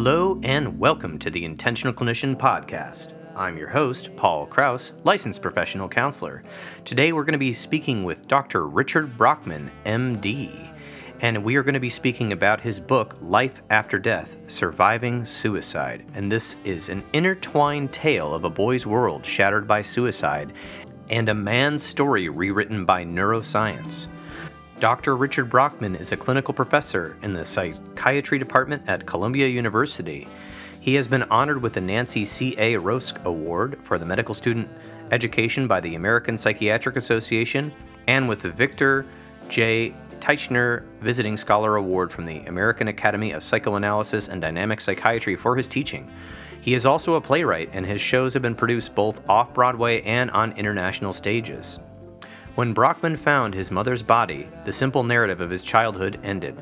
Hello, and welcome to the Intentional Clinician Podcast. I'm your host, Paul Krauss, licensed professional counselor. Today we're going to be speaking with Dr. Richard Brockman, MD, and we are going to be speaking about his book, Life After Death Surviving Suicide. And this is an intertwined tale of a boy's world shattered by suicide and a man's story rewritten by neuroscience. Dr. Richard Brockman is a clinical professor in the psychiatry department at Columbia University. He has been honored with the Nancy C.A. Roeske Award for the medical student education by the American Psychiatric Association and with the Victor J. Teichner Visiting Scholar Award from the American Academy of Psychoanalysis and Dynamic Psychiatry for his teaching. He is also a playwright, and his shows have been produced both off Broadway and on international stages. When Brockman found his mother's body, the simple narrative of his childhood ended.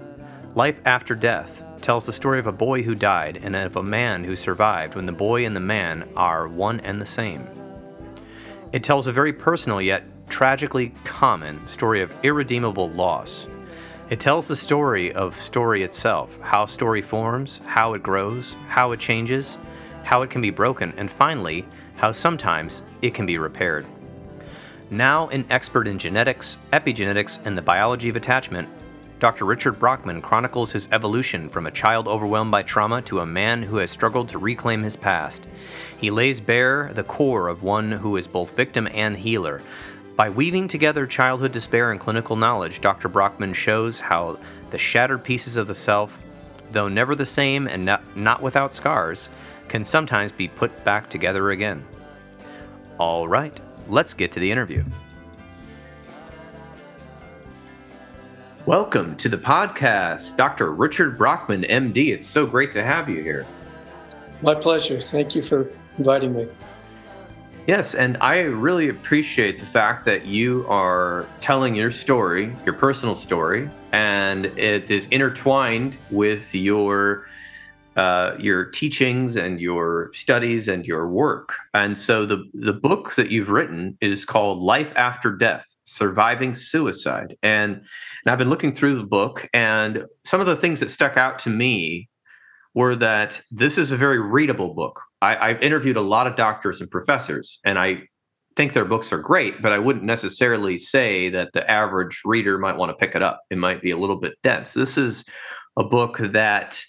Life After Death tells the story of a boy who died and of a man who survived when the boy and the man are one and the same. It tells a very personal yet tragically common story of irredeemable loss. It tells the story of story itself, how story forms, how it grows, how it changes, how it can be broken, and finally, how sometimes it can be repaired. Now an expert in genetics, epigenetics, and the biology of attachment, Dr. Richard Brockman chronicles his evolution from a child overwhelmed by trauma to a man who has struggled to reclaim his past. He lays bare the core of one who is both victim and healer. By weaving together childhood despair and clinical knowledge, Dr. Brockman shows how the shattered pieces of the self, though never the same and not, not without scars, can sometimes be put back together again. All right, let's get to the interview. Welcome to the podcast, Dr. Richard Brockman, MD. It's so great to have you here. My pleasure. Thank you for inviting me. Yes, and I really appreciate the fact that you are telling your story, your personal story, and it is intertwined with your uh, your teachings and your studies and your work. And so the the book that you've written is called Life After Death: Surviving Suicide. And, and I've been looking through the book, and some of the things that stuck out to me were that this is a very readable book. I, I've interviewed a lot of doctors and professors, and I think their books are great, but I wouldn't necessarily say that the average reader might want to pick it up. It might be a little bit dense. This is a book that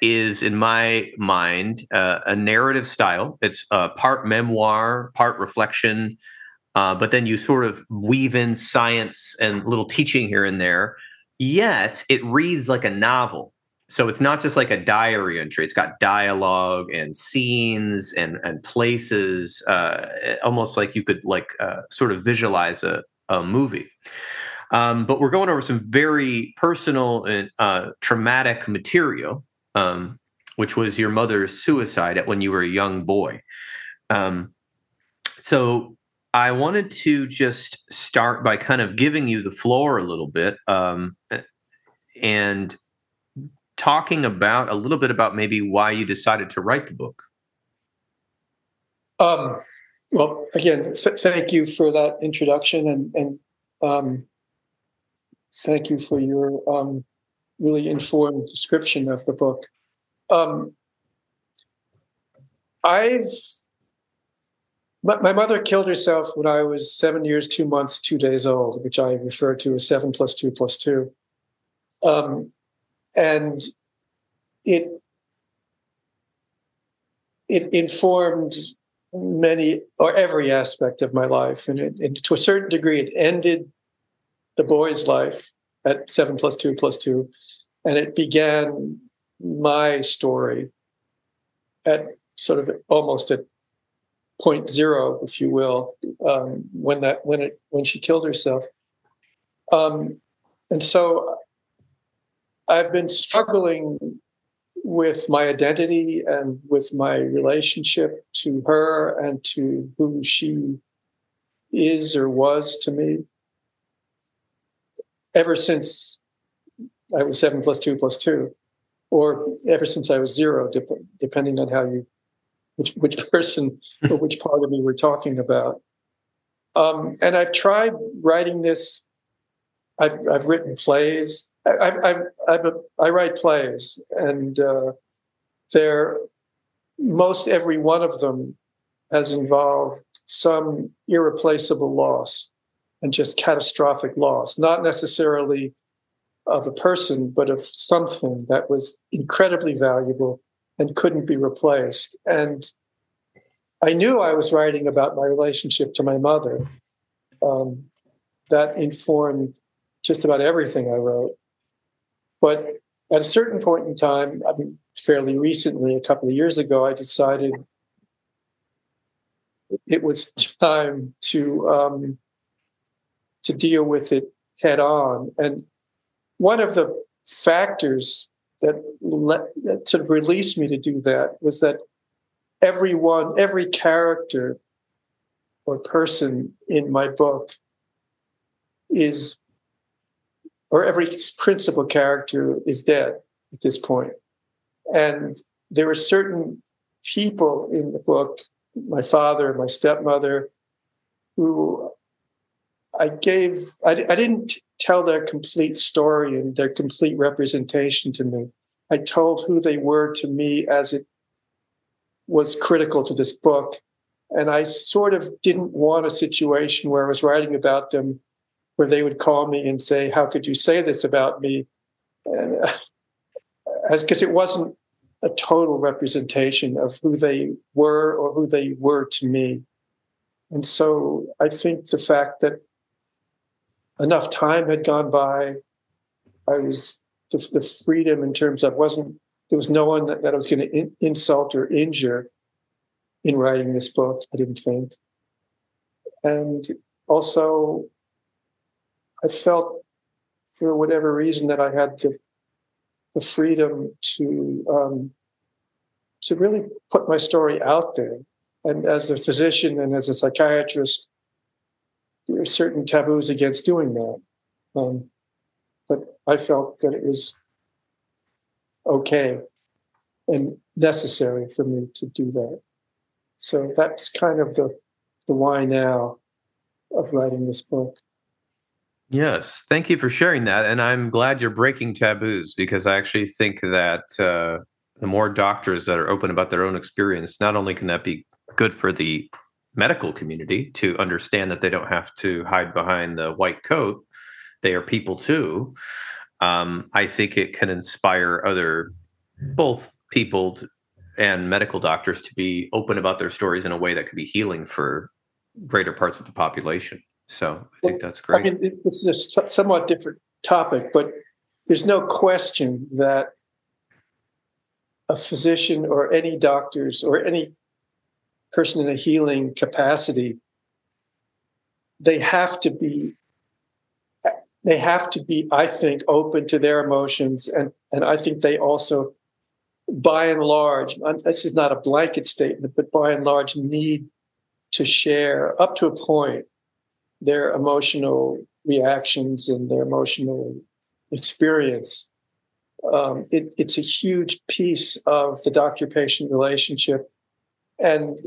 is, in my mind, uh, a narrative style. It's uh, part memoir, part reflection, uh, but then you sort of weave in science and little teaching here and there. Yet it reads like a novel. So it's not just like a diary entry. It's got dialogue and scenes and and places, uh, almost like you could like uh, sort of visualize a, a movie. Um, but we're going over some very personal and uh, traumatic material um, which was your mother's suicide at when you were a young boy. Um, so I wanted to just start by kind of giving you the floor a little bit um, and talking about a little bit about maybe why you decided to write the book. Um, well, again, th- thank you for that introduction and, and um, thank you for your um, really informed description of the book. Um, I've my mother killed herself when I was seven years, two months, two days old, which I refer to as seven plus two plus two. Um, and it it informed many or every aspect of my life, and, it, and to a certain degree, it ended the boy's life at seven plus two plus two, and it began my story at sort of almost at point zero, if you will, um, when that when it when she killed herself. Um, and so I've been struggling with my identity and with my relationship to her and to who she is or was to me ever since I was seven plus two plus two or ever since I was zero, dep- depending on how you, which which person or which part of me we're talking about. Um, and I've tried writing this. I've I've written plays. I've I've, I've a, i write plays, and uh, there, most every one of them has involved some irreplaceable loss and just catastrophic loss, not necessarily of a person, but of something that was incredibly valuable and couldn't be replaced. And I knew I was writing about my relationship to my mother. Um, that informed just about everything I wrote. But at a certain point in time, I mean, fairly recently, a couple of years ago, I decided it was time to um, to deal with it head on. And one of the factors that let, that sort of released me to do that was that everyone, every character or person in my book is, or every principal character is dead at this point. And there were certain people in the book, my father, my stepmother, who I gave, I, I didn't tell their complete story and their complete representation to me. I told who they were to me as it was critical to this book. And I sort of didn't want a situation where I was writing about them where they would call me and say, How could you say this about me? Because uh, it wasn't a total representation of who they were or who they were to me. And so I think the fact that enough time had gone by, I was the, the freedom in terms of wasn't there was no one that, that I was going to in, insult or injure in writing this book. I didn't think, and also I felt for whatever reason that I had the the freedom to um, to really put my story out there. And as a physician and as a psychiatrist, there are certain taboos against doing that. Um, but I felt that it was okay and necessary for me to do that. So that's kind of the the why now of writing this book. Yes, thank you for sharing that, and I'm glad you're breaking taboos because I actually think that uh, the more doctors that are open about their own experience, not only can that be good for the medical community to understand that they don't have to hide behind the white coat, they are people too. Um, I think it can inspire other, both people to, and medical doctors to be open about their stories in a way that could be healing for greater parts of the population. So I think that's great. I mean, it's a somewhat different topic, but there's no question that a physician or any doctors or any person in a healing capacity, they have to be they have to be, I think, open to their emotions. And, and I think they also, by and large, this is not a blanket statement, but by and large, need to share up to a point their emotional reactions and their emotional experience. Um, it, it's a huge piece of the doctor patient relationship. And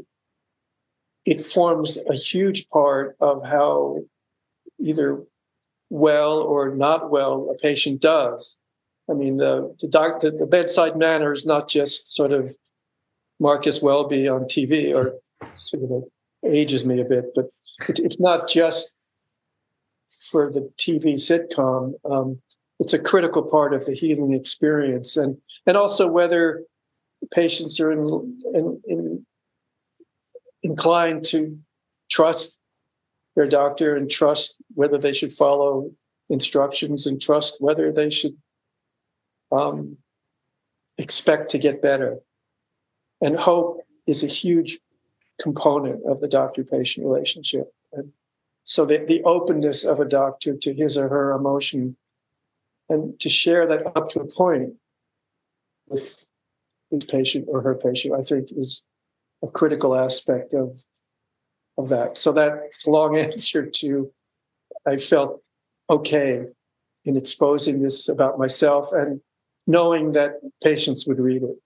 it forms a huge part of how either well or not well a patient does. I mean, the the, doc, the, the bedside manner is not just sort of Marcus Welby on TV, or sort of ages me a bit, but it, it's not just for the TV sitcom. Um, it's a critical part of the healing experience, and and also whether patients are in, in, in inclined to trust their doctor and trust whether they should follow instructions and trust whether they should um, expect to get better. And hope is a huge component of the doctor patient relationship. And so the, the openness of a doctor to his or her emotion and to share that up to a point with his patient or her patient, I think is a critical aspect of of that. So that's a long answer to I felt okay in exposing this about myself and knowing that patients would read it,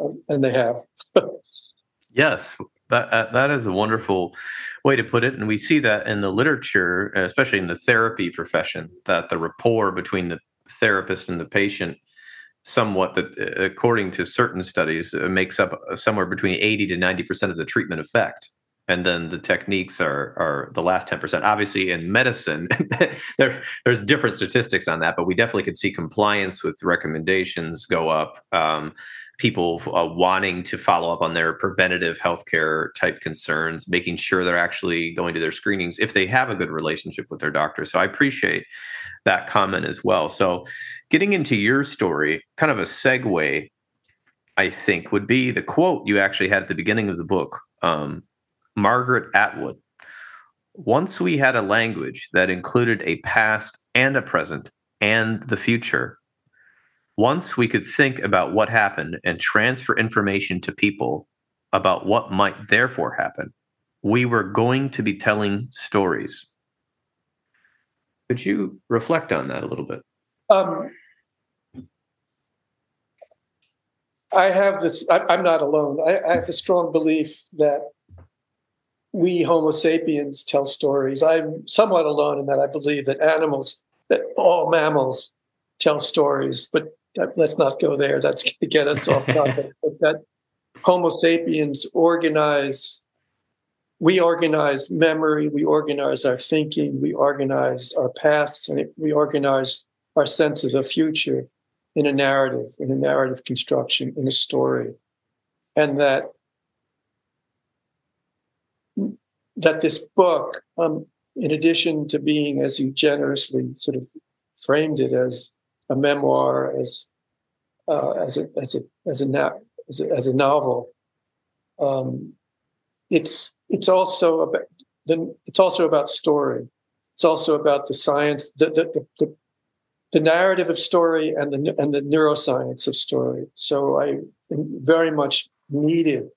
um, and they have. yes, that uh, that is a wonderful way to put it, and we see that in the literature, especially in the therapy profession, that the rapport between the therapist and the patient somewhat that uh, according to certain studies uh, makes up uh, somewhere between 80 to 90% of the treatment effect. And then the techniques are are the last 10% obviously in medicine there there's different statistics on that but we definitely could see compliance with recommendations go up. Um, people uh, wanting to follow up on their preventative healthcare type concerns making sure they're actually going to their screenings if they have a good relationship with their doctor so i appreciate that comment as well so getting into your story kind of a segue i think would be the quote you actually had at the beginning of the book um, Margaret Atwood. Once we had a language that included a past and a present and the future, once we could think about what happened and transfer information to people about what might therefore happen, we were going to be telling stories. Could you reflect on that a little bit? Um, I have this, I, am not alone. I, I have the strong belief that we Homo sapiens tell stories. I'm somewhat alone in that I believe that animals, that all mammals tell stories, but let's not go there. That's going to get us off topic. but that Homo sapiens organize, we organize memory, we organize our thinking, we organize our paths, and we organize our sense of the future in a narrative, in a narrative construction, in a story. And that that this book, um, in addition to being, as you generously sort of framed it, as a memoir, as uh, as a as a as a, as a, as a novel, um, it's it's also about the, it's also about story. It's also about the science, the the, the, the narrative of story and the and the neuroscience of story. So I very much needed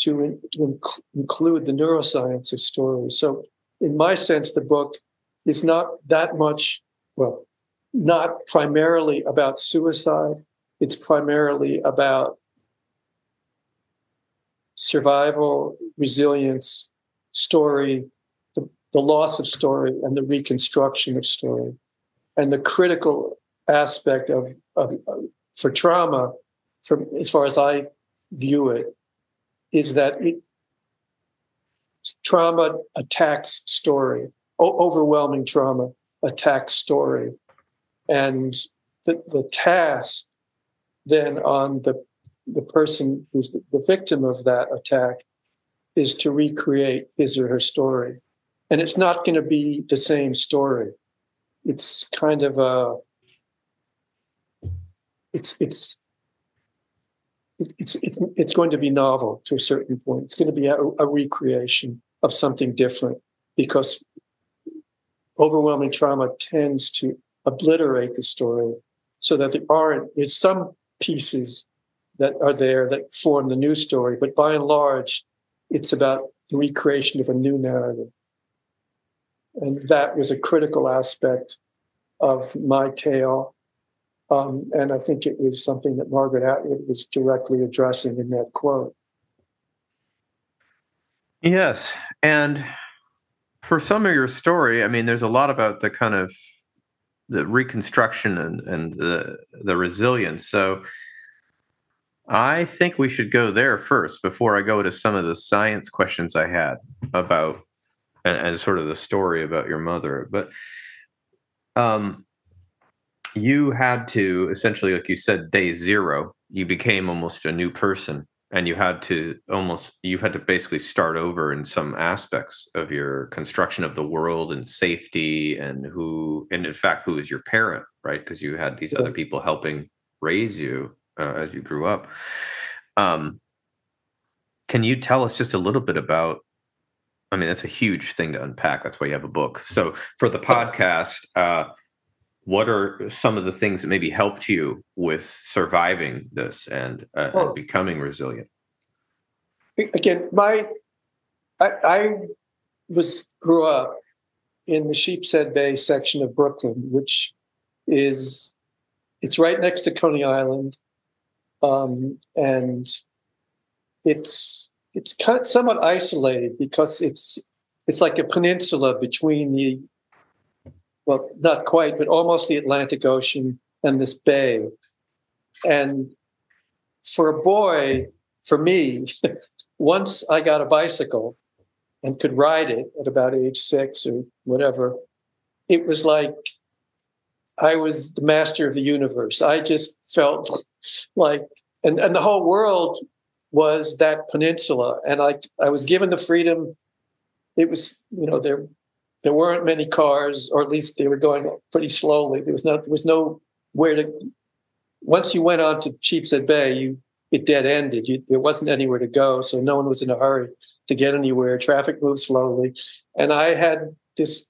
to, in, to inc- include the neuroscience of story. So, in my sense, the book is not that much, well, not primarily about suicide. It's primarily about survival, resilience, story, the, the loss of story, and the reconstruction of story. And the critical aspect of, of, of for trauma, from as far as I view it, is that it, trauma attacks story, o- overwhelming trauma attacks story. And the, the task then on the, the person who's the, victim of that attack is to recreate his or her story. And it's not going to be the same story. It's kind of a, it's, it's, it's it's it's going to be novel to a certain point. It's going to be a, a recreation of something different because overwhelming trauma tends to obliterate the story so that there aren't there's some pieces that are there that form the new story but by and large it's about the recreation of a new narrative and that was a critical aspect of my tale um, and I think it was something that Margaret Atwood was directly addressing in that quote. Yes. And for some of your story, I mean, there's a lot about the kind of the reconstruction and, and the the resilience. So I think we should go there first before I go to some of the science questions I had about and, and sort of the story about your mother. But um, you had to essentially, like you said, day zero, you became almost a new person and you had to almost you had to basically start over in some aspects of your construction of the world and safety and who and in fact who is your parent right? Because you had these yeah. other people helping raise you uh, as you grew up. Um, can you tell us just a little bit about i mean that's a huge thing to unpack. That's why you have a book. So for the podcast uh, what are some of the things that maybe helped you with surviving this and, uh, well, and becoming resilient? Again, my I, I, was grew up in the Sheepshead Bay section of Brooklyn, which is it's right next to Coney Island, um, and it's it's kind of somewhat isolated because it's it's like a peninsula between the well, not quite, but almost the Atlantic Ocean and this bay. and for a boy, for me, once I got a bicycle and could ride it at about age six or whatever, it was like I was the master of the universe. I just felt like, and, and the whole world was that peninsula. And I, I was given the freedom. It was, you know, there, there weren't many cars, or at least they were going pretty slowly. There was no, there was no where to. Once you went on to Sheepshead Bay, you it dead ended. You, there wasn't anywhere to go, so no one was in a hurry to get anywhere. Traffic moved slowly, and I had this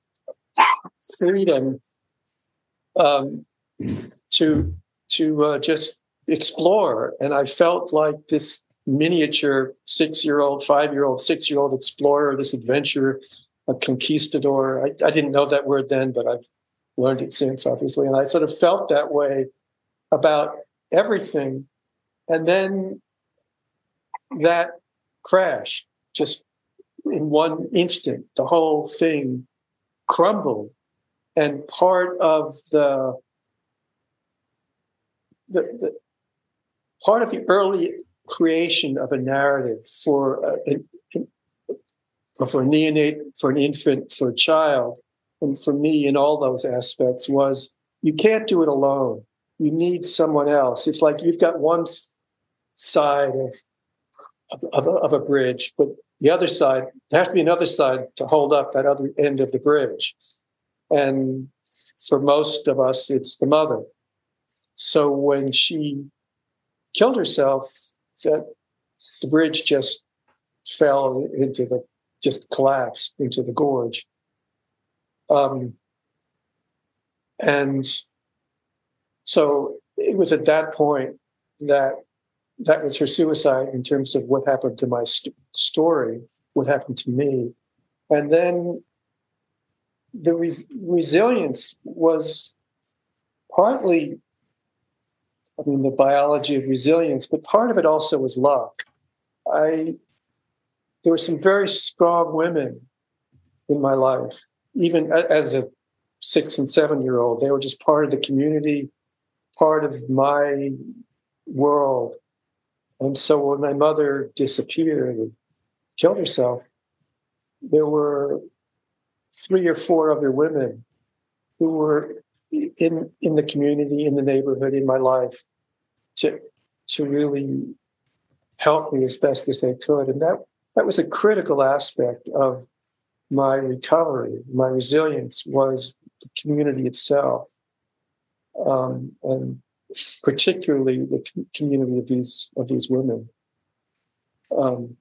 freedom um, to to uh, just explore, and I felt like this miniature six-year-old, five-year-old, six-year-old explorer, this adventurer, a conquistador. I, I didn't know that word then, but I've learned it since, obviously, and I sort of felt that way about everything and then that crash, just in one instant, the whole thing crumbled. And part of the, the, the part of the early creation of a narrative for a, for a neonate, for an infant, for a child, and for me in all those aspects was you can't do it alone. You need someone else. It's like you've got one side of, of, of, a, of a bridge, but the other side, there has to be another side to hold up that other end of the bridge. And for most of us, it's the mother. So when she killed herself, that the bridge just fell into the, just collapsed into the gorge. Um, and so it was at that point that that was her suicide in terms of what happened to my st- story, what happened to me. And then the res- resilience was partly, I mean, the biology of resilience, but part of it also was luck. I, there were some very strong women in my life, even as a six and seven year old. They were just part of the community, part of my world. And so when my mother disappeared and killed herself, there were three or four other women who were in in the community, in the neighborhood, in my life, to to really help me as best as they could. And that that was a critical aspect of my recovery, my resilience was the community itself. Um, and particularly the community of these of these women. Um.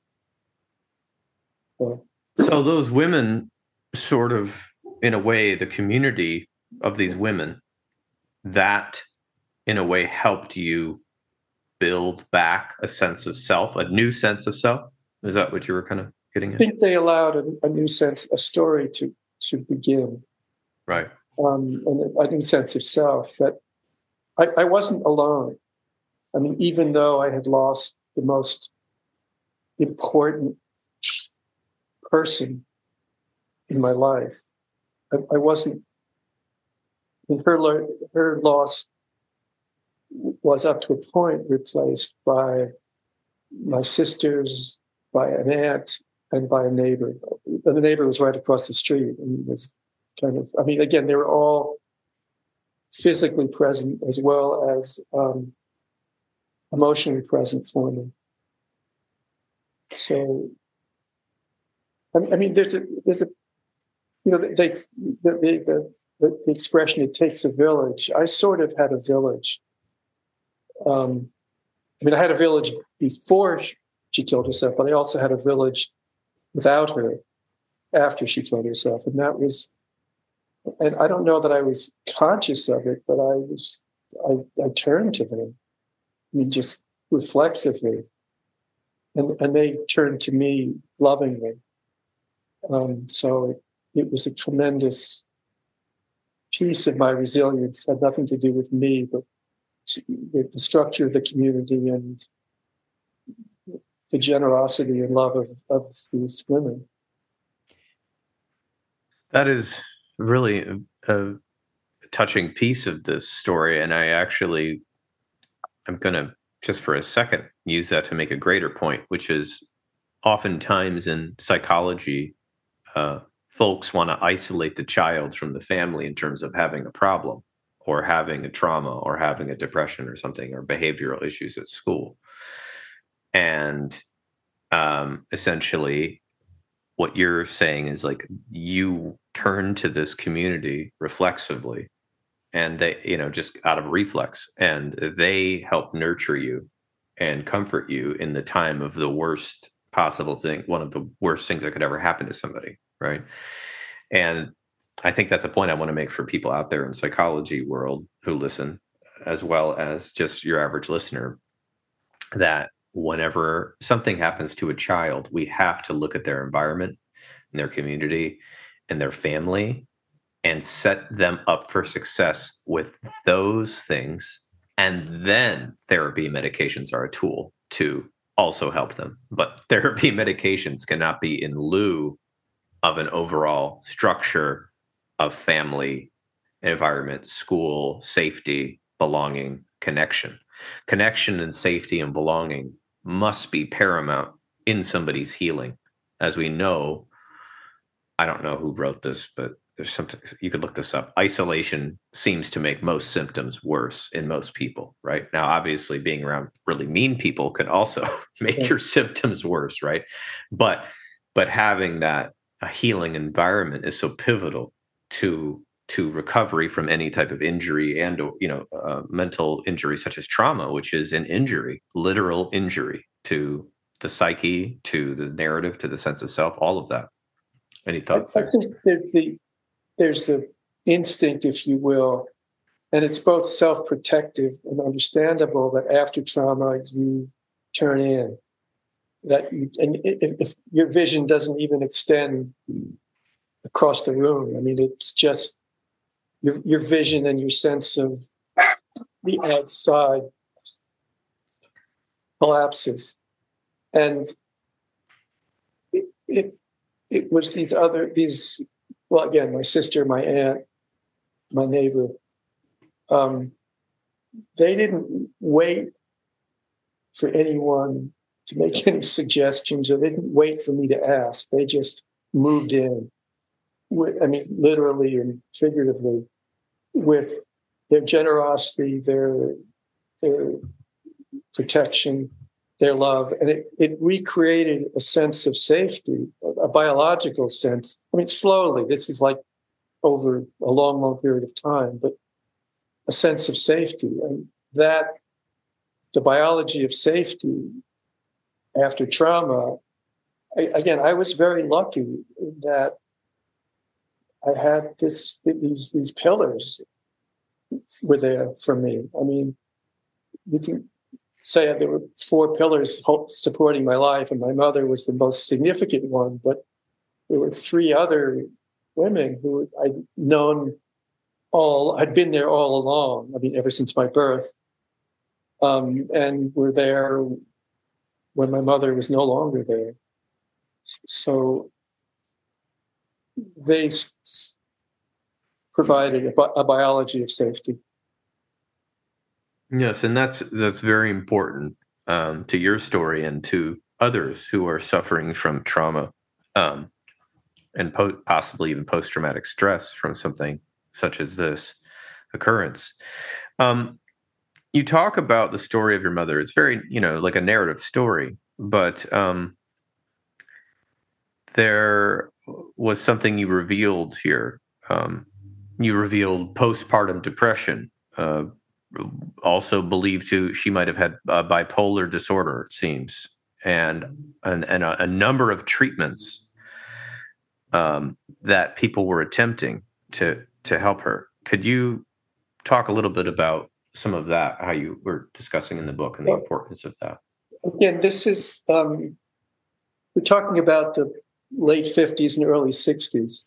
So those women, sort of, in a way, the community of these women, that, in a way, helped you build back a sense of self, a new sense of self. Is that what you were kind of getting? I think they allowed a, a new sense, a story to to begin. Right. Um, and a new sense of self that I, I wasn't alone. I mean, even though I had lost the most important person in my life, I, I wasn't. And her her loss was up to a point replaced by my sisters, by an aunt, and by a neighbor. And the neighbor was right across the street, and was kind of. I mean, again, they were all physically present as well as um, emotionally present for me. So, I mean, there's a there's a you know they, the, the, the, the expression "it takes a village." I sort of had a village. Um, I mean, I had a village before she killed herself, but I also had a village without her after she killed herself, and that was and I don't know that I was conscious of it, but I was I, I turned to them. I mean, just reflexively. And and they turned to me lovingly. Um, so it, it was a tremendous piece of my resilience. It had nothing to do with me, but with the structure of the community and the generosity and love of, of these women. That is really a, a touching piece of this story, and I actually I'm going to just for a second use that to make a greater point, which is oftentimes in psychology, uh, folks want to isolate the child from the family in terms of having a problem or having a trauma or having a depression or something or behavioral issues at school. And um, essentially, what you're saying is like you turn to this community reflexively and they you know just out of reflex and they help nurture you and comfort you in the time of the worst possible thing one of the worst things that could ever happen to somebody right? And i think that's a point i want to make for people out there in psychology world who listen as well as just your average listener that whenever something happens to a child we have to look at their environment and their community and their family and set them up for success with those things. And then therapy medications are a tool to also help them. But therapy medications cannot be in lieu of an overall structure of family, environment, school, safety, belonging, connection. Connection and safety and belonging must be paramount in somebody's healing. As we know, I don't know who wrote this, but there's something you could look this up. Isolation seems to make most symptoms worse in most people, right? Now, obviously, being around really mean people could also make yeah. your symptoms worse, right? But but having that a healing environment is so pivotal to to recovery from any type of injury and you know uh, mental injury such as trauma which is an injury literal injury to the psyche to the narrative to the sense of self all of that any thoughts I, I think the there's the instinct, if you will, and it's both self-protective and understandable that after trauma you turn in. That you and if, if your vision doesn't even extend across the room, I mean, it's just your your vision and your sense of the outside collapses, and it, it it was these other these well, again, my sister, my aunt, my neighbor, um, they didn't wait for anyone to make any suggestions or they didn't wait for me to ask. They just moved in. I mean, literally and figuratively, with their generosity, their their protection, their love, and it, it recreated a sense of safety, a, a biological sense. I mean, slowly. This is like over a long, long period of time, but a sense of safety, and that the biology of safety after trauma. I, again, I was very lucky that I had this these these pillars were there for me. I mean, you can say there were four pillars supporting my life, and my mother was the most significant one. But there were three other women who I'd known all, I'd been there all along. I mean, ever since my birth, um, and were there when my mother was no longer there. So they provided a, bi- a biology of safety. Yes, and that's that's very important um, to your story and to others who are suffering from trauma um, and po- possibly even post traumatic stress from something such as this occurrence. Um, you talk about the story of your mother. It's very, you know, like a narrative story, but um, there was something you revealed here. Um, you revealed postpartum depression, uh, also believed to she might have had bipolar disorder it seems and and, and a, a number of treatments um, that people were attempting to to help her could you talk a little bit about some of that how you were discussing in the book and the importance of that again this is um, we're talking about the late 50s and early 60s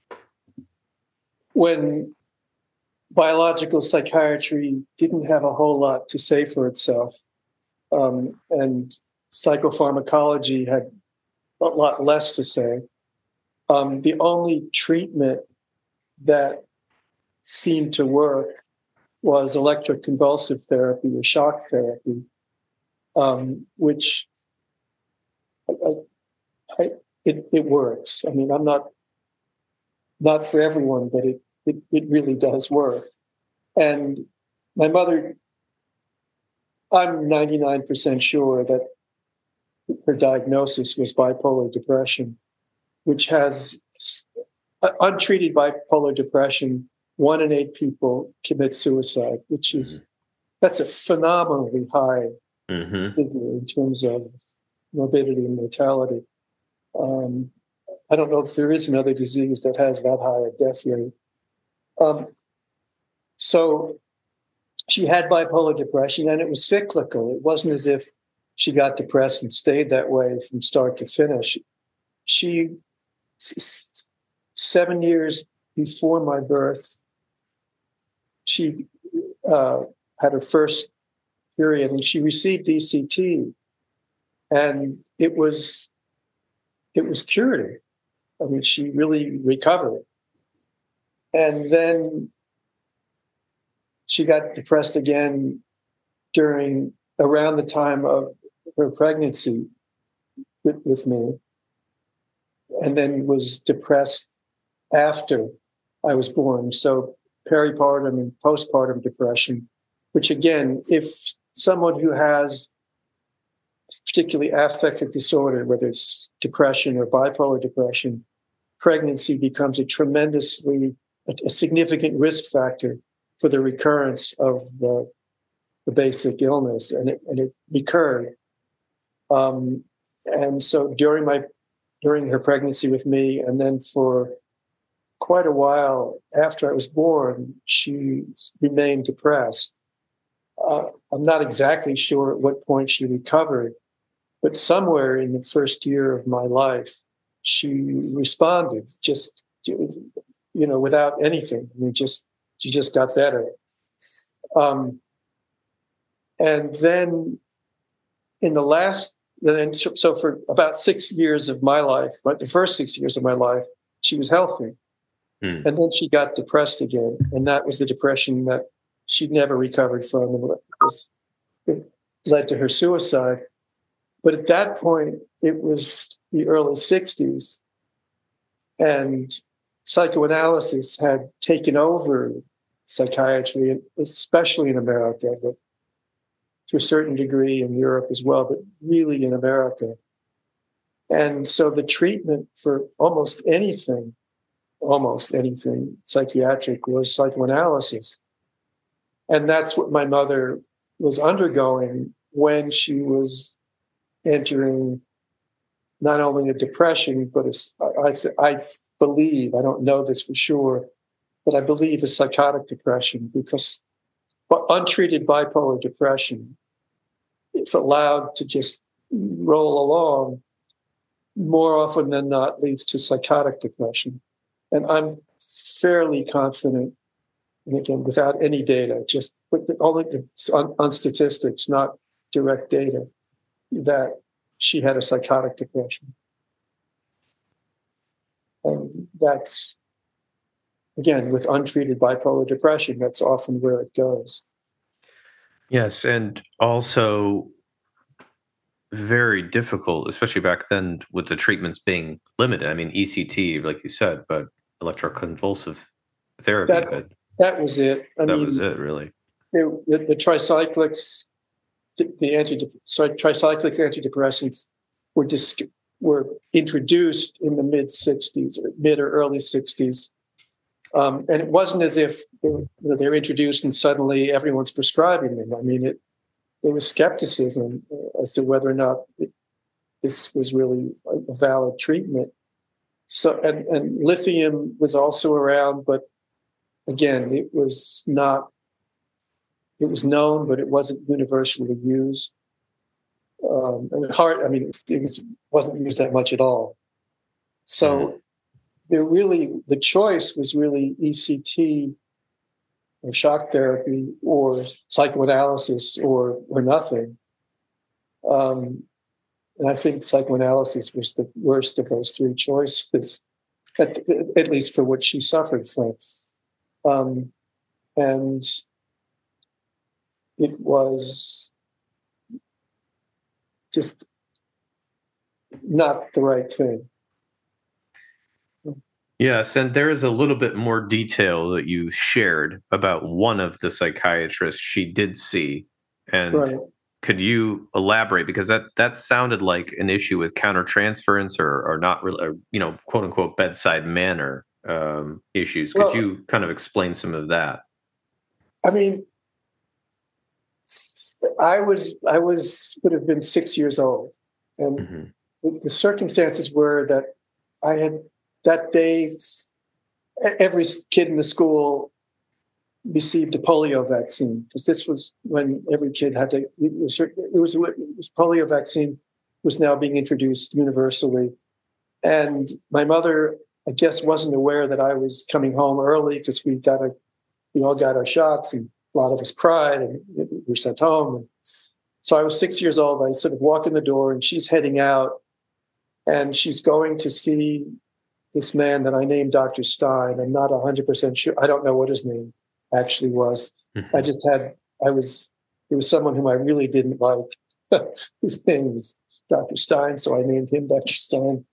when biological psychiatry didn't have a whole lot to say for itself. Um, and psychopharmacology had a lot less to say. Um, the only treatment that seemed to work was electroconvulsive therapy or shock therapy. um, which I, I, it, it works. I mean, I'm not not for everyone, but it, it, it really does work. And my mother, I'm 99% sure that her diagnosis was bipolar depression, which has untreated bipolar depression. One in eight people commit suicide, which is mm-hmm. that's a phenomenally high mm-hmm. figure in terms of morbidity and mortality. Um, I don't know if there is another disease that has that high a death rate. Um, so she had bipolar depression and it was cyclical. It wasn't as if she got depressed and stayed that way from start to finish. She, seven years before my birth, she uh, had her first period and she received ECT. And it was it was curative. I mean, she really recovered. And then she got depressed again during around the time of her pregnancy with, with me, and then was depressed after I was born. So peripartum and postpartum depression, which again, if someone who has particularly affective disorder, whether it's depression or bipolar depression, pregnancy becomes a tremendously a, a significant risk factor for the recurrence of the, the basic illness, and it, and it recurred. Um, and so during my during her pregnancy with me, and then for quite a while after I was born, she remained depressed. Uh, I'm not exactly sure at what point she recovered, but somewhere in the first year of my life, she responded just, you know, without anything. I mean, just she just got better. Um, and then in the last, then so for about six years of my life, right, the first six years of my life, she was healthy. Hmm. And then she got depressed again. And that was the depression that she'd never recovered from. And it led to her suicide. But at that point, it was the early 60s, and psychoanalysis had taken over psychiatry, especially in America, but to a certain degree in Europe as well, but really in America. And so the treatment for almost anything, almost anything psychiatric was psychoanalysis. And that's what my mother was undergoing when she was entering not only a depression, but a, I, I believe, I don't know this for sure, but I believe a psychotic depression because untreated bipolar depression, if allowed to just roll along, more often than not leads to psychotic depression. And I'm fairly confident, and again, without any data, just only on, on statistics, not direct data, that she had a psychotic depression. And that's, again, with untreated bipolar depression, that's often where it goes. Yes. And also very difficult, especially back then with the treatments being limited. I mean, ECT, like you said, but electroconvulsive therapy. That, that was it. I that mean, was it, really. The, the, the tricyclics the, the anti so tricyclic antidepressants were just were introduced in the mid 60s or mid or early 60s um, and it wasn't as if they were, they introduced and suddenly everyone's prescribing them. I mean it there was skepticism as to whether or not it, this was really a valid treatment. So and, and lithium was also around but again it was not it was known, but it wasn't universally used. Um, and heart, I mean, it was, wasn't used that much at all. So mm-hmm. there really, the choice was really ECT or shock therapy or psychoanalysis or or nothing. Um, and I think psychoanalysis was the worst of those three choices, at, at least for what she suffered from. Um, and it was just not the right thing. Yes, and there is a little bit more detail that you shared about one of the psychiatrists she did see. And right. could you elaborate because that that sounded like an issue with countertransference or or not really, or, you know, quote unquote bedside manner um, issues. Could well, you kind of explain some of that? I mean, I was I was would have been six years old, and mm-hmm. the circumstances were that I had that day every kid in the school received a polio vaccine because this was when every kid had to. It was, it was, it was polio vaccine was now being introduced universally, and my mother, I guess, wasn't aware that I was coming home early because we got a, we all got our shots, and a lot of us cried, and we were sent home. And so I was six years old. I sort of walk in the door, and she's heading out, and she's going to see this man that I named Dr. Stein. I'm not 100% sure. I don't know what his name actually was. Mm-hmm. I just had, I was, it was someone whom I really didn't like. his name was Dr. Stein, so I named him Dr. Stein.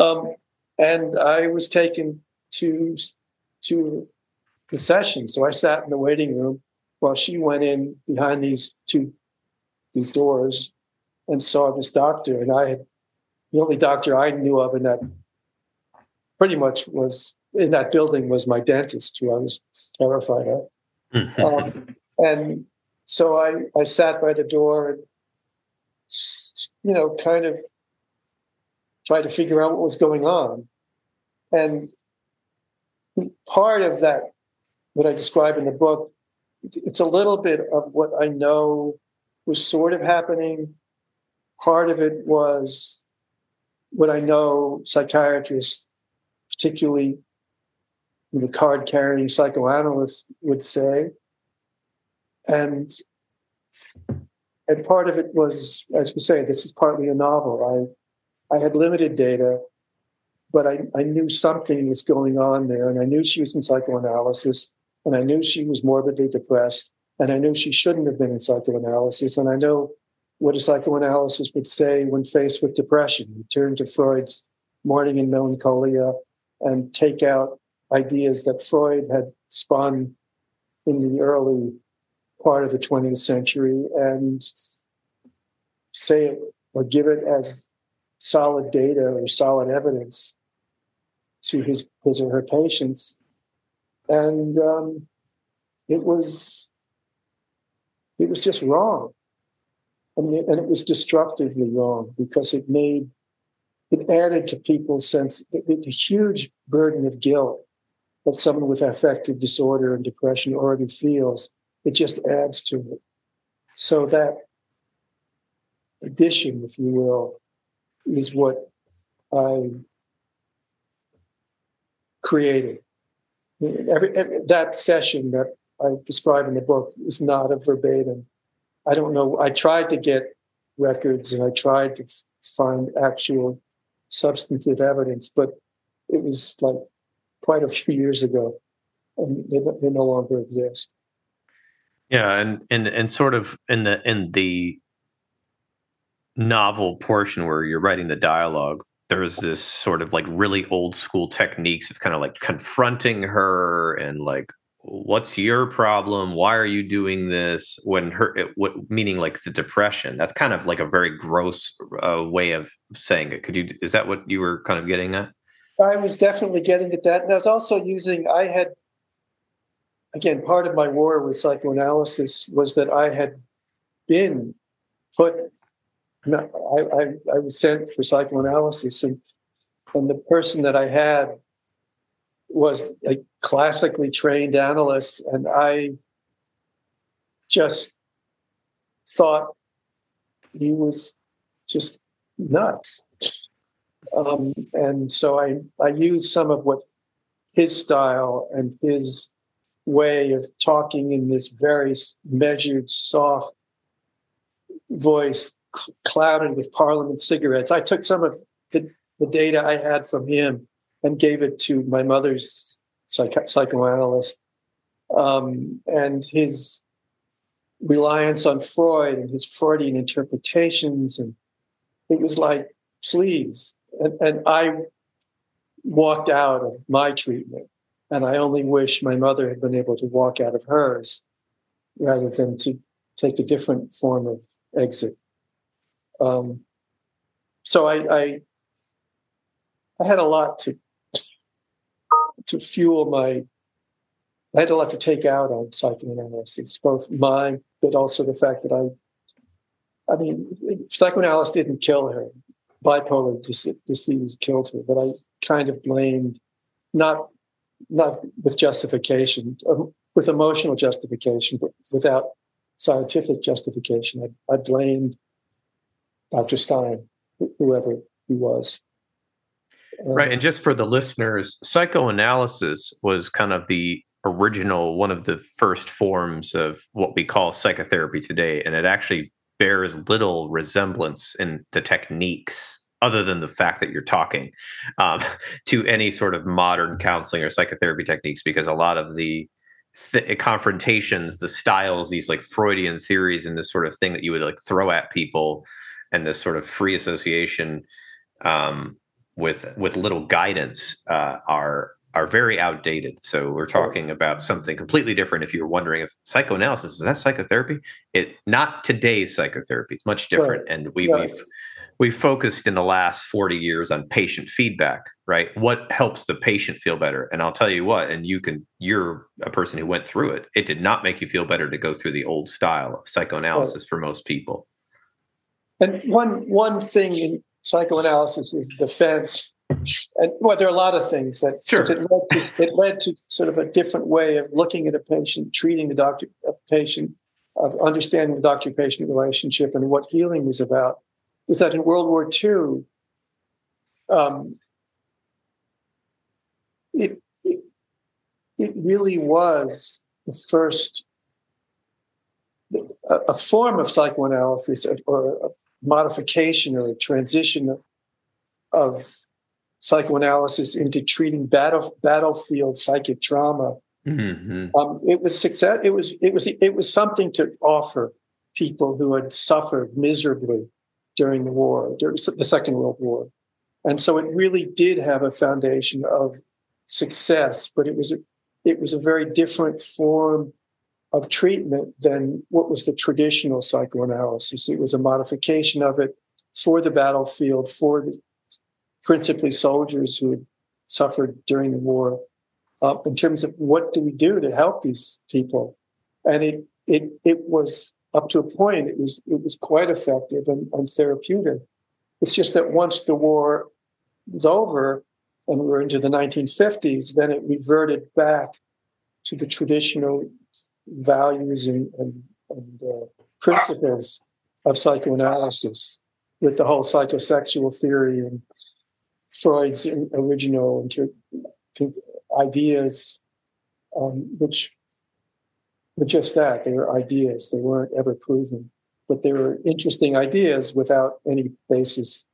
Um, and I was taken to, to the session. So I sat in the waiting room while she went in behind these two, these doors and saw this doctor. And I had, the only doctor I knew of in that pretty much was in that building was my dentist, who I was terrified of. Mm-hmm. Um, and so I, I sat by the door and, you know, kind of tried to figure out what was going on. And part of that, what I describe in the book, it's a little bit of what I know was sort of happening. Part of it was what I know psychiatrists particularly the card carrying psychoanalysts, would say. And and part of it was, as we say, this is partly a novel. I I had limited data, but I, I knew something was going on there, and I knew she was in psychoanalysis, and I knew she was morbidly depressed, and I knew she shouldn't have been in psychoanalysis, and I know what a psychoanalysis would say when faced with depression. You turn to Freud's Mourning and Melancholia and take out ideas that Freud had spun in the early part of the 20th century and say it or give it as solid data or solid evidence to his, his or her patients. And um, it was it was just wrong. I mean, and it was destructively wrong because it made it added to people's sense the, the huge burden of guilt that someone with affective disorder and depression already feels. It just adds to it. So that addition, if you will, is what I created. Every, every, that session that I describe in the book is not a verbatim. I don't know. I tried to get records and I tried to f- find actual substantive evidence, but it was like quite a few years ago, and they, they no longer exist. Yeah, and and and sort of in the in the novel portion where you're writing the dialogue, there's this sort of like really old school techniques of kind of like confronting her and like what's your problem? Why are you doing this? when her it, what meaning like the depression. That's kind of like a very gross uh, way of saying it. Could you is that what you were kind of getting at? I was definitely getting at that and i was also using i had again part of my war with psychoanalysis was that i had been put I, I, I was sent for psychoanalysis and and the person that i had was a classically trained analyst, and I just thought he was just nuts. Um, and so I, I used some of what his style and his way of talking in this very measured, soft voice, clouded with Parliament cigarettes. I took some of the, the data I had from him and gave it to my mother's psych- psychoanalyst. Um, and his reliance on Freud and his Freudian interpretations and it was like, please. And, and I walked out of my treatment, and I only wish my mother had been able to walk out of hers rather than to take a different form of exit. Um, so I, I, I had a lot to to fuel my. I had a lot to take out on psychoanalysis, both mine, but also the fact that I. I mean, psychoanalysis didn't kill her. Bipolar disease killed her, but I kind of blamed, not not with justification, um, with emotional justification, but without scientific justification. I, I blamed Dr. Stein, whoever he was. right. And just for the listeners, psychoanalysis was kind of the original, one of the first forms of what we call psychotherapy today. And it actually bears little resemblance in the techniques other than the fact that you're talking um, to any sort of modern counseling or psychotherapy techniques because a lot of the th- confrontations the styles these like freudian theories and this sort of thing that you would like throw at people and this sort of free association um, with with little guidance uh, are are very outdated. So we're talking about something completely different. If you're wondering if psychoanalysis is that psychotherapy, it not today's psychotherapy. It's much different, right. and we, right. we've we focused in the last 40 years on patient feedback right what helps the patient feel better and i'll tell you what and you can you're a person who went through it it did not make you feel better to go through the old style of psychoanalysis right. for most people and one one thing in psychoanalysis is defense and well there are a lot of things that sure. it, led to, it led to sort of a different way of looking at a patient treating the doctor a patient of understanding the doctor patient relationship and what healing was about was that in World War II, um, it, it, it really was the first a, a form of psychoanalysis or a modification or a transition of, of psychoanalysis into treating battle, battlefield psychic trauma. Mm-hmm. Um, it was success. It was it was it was something to offer people who had suffered miserably during the war, during the Second World War. And so it really did have a foundation of success, but it was a, it was a very different form of treatment than what was the traditional psychoanalysis. It was a modification of it for the battlefield, for the, principally soldiers who had suffered during the war, uh, in terms of what do we do to help these people. And it it it was up to a point, it was it was quite effective and, and therapeutic. It's just that once the war was over and we were into the 1950s, then it reverted back to the traditional values and, and, and uh, principles of psychoanalysis with the whole psychosexual theory and Freud's original inter- ideas, um, which but just that, they were ideas. They weren't ever proven, but they were interesting ideas without any basis,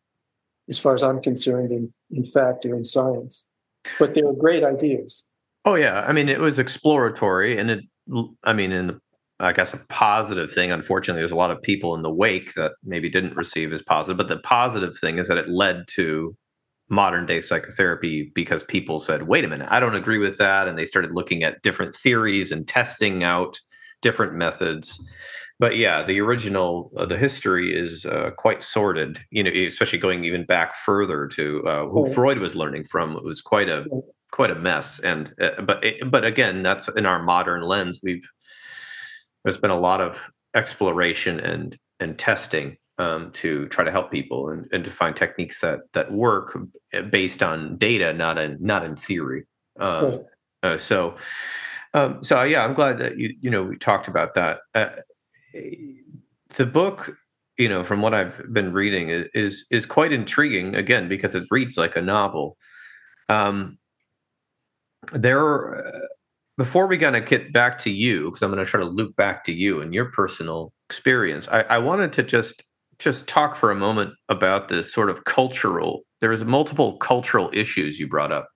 as far as I'm concerned, in, in fact or in science. But they were great ideas. Oh yeah, I mean, it was exploratory, and it. I mean, in I guess a positive thing. Unfortunately, there's a lot of people in the wake that maybe didn't receive as positive. But the positive thing is that it led to modern day psychotherapy because people said, wait a minute, I don't agree with that. And they started looking at different theories and testing out different methods. But yeah, the original, uh, the history is uh, quite sordid, you know, especially going even back further to uh, who right. Freud was learning from. It was quite a, quite a mess. And, uh, but, it, but again, that's in our modern lens. We've, there's been a lot of exploration and, and testing um, to try to help people and, and to find techniques that that work eh, based on data, not in not in theory. Um, right. uh, so, um, so yeah, I'm glad that you you know we talked about that. Uh, the book, you know, from what I've been reading, is is, is quite intriguing. Again, because it reads like a novel. Um, there, uh, before we kind of get back to you, because I'm going to try to loop back to you and your personal experience. I, I wanted to just just talk for a moment about this sort of cultural there's multiple cultural issues you brought up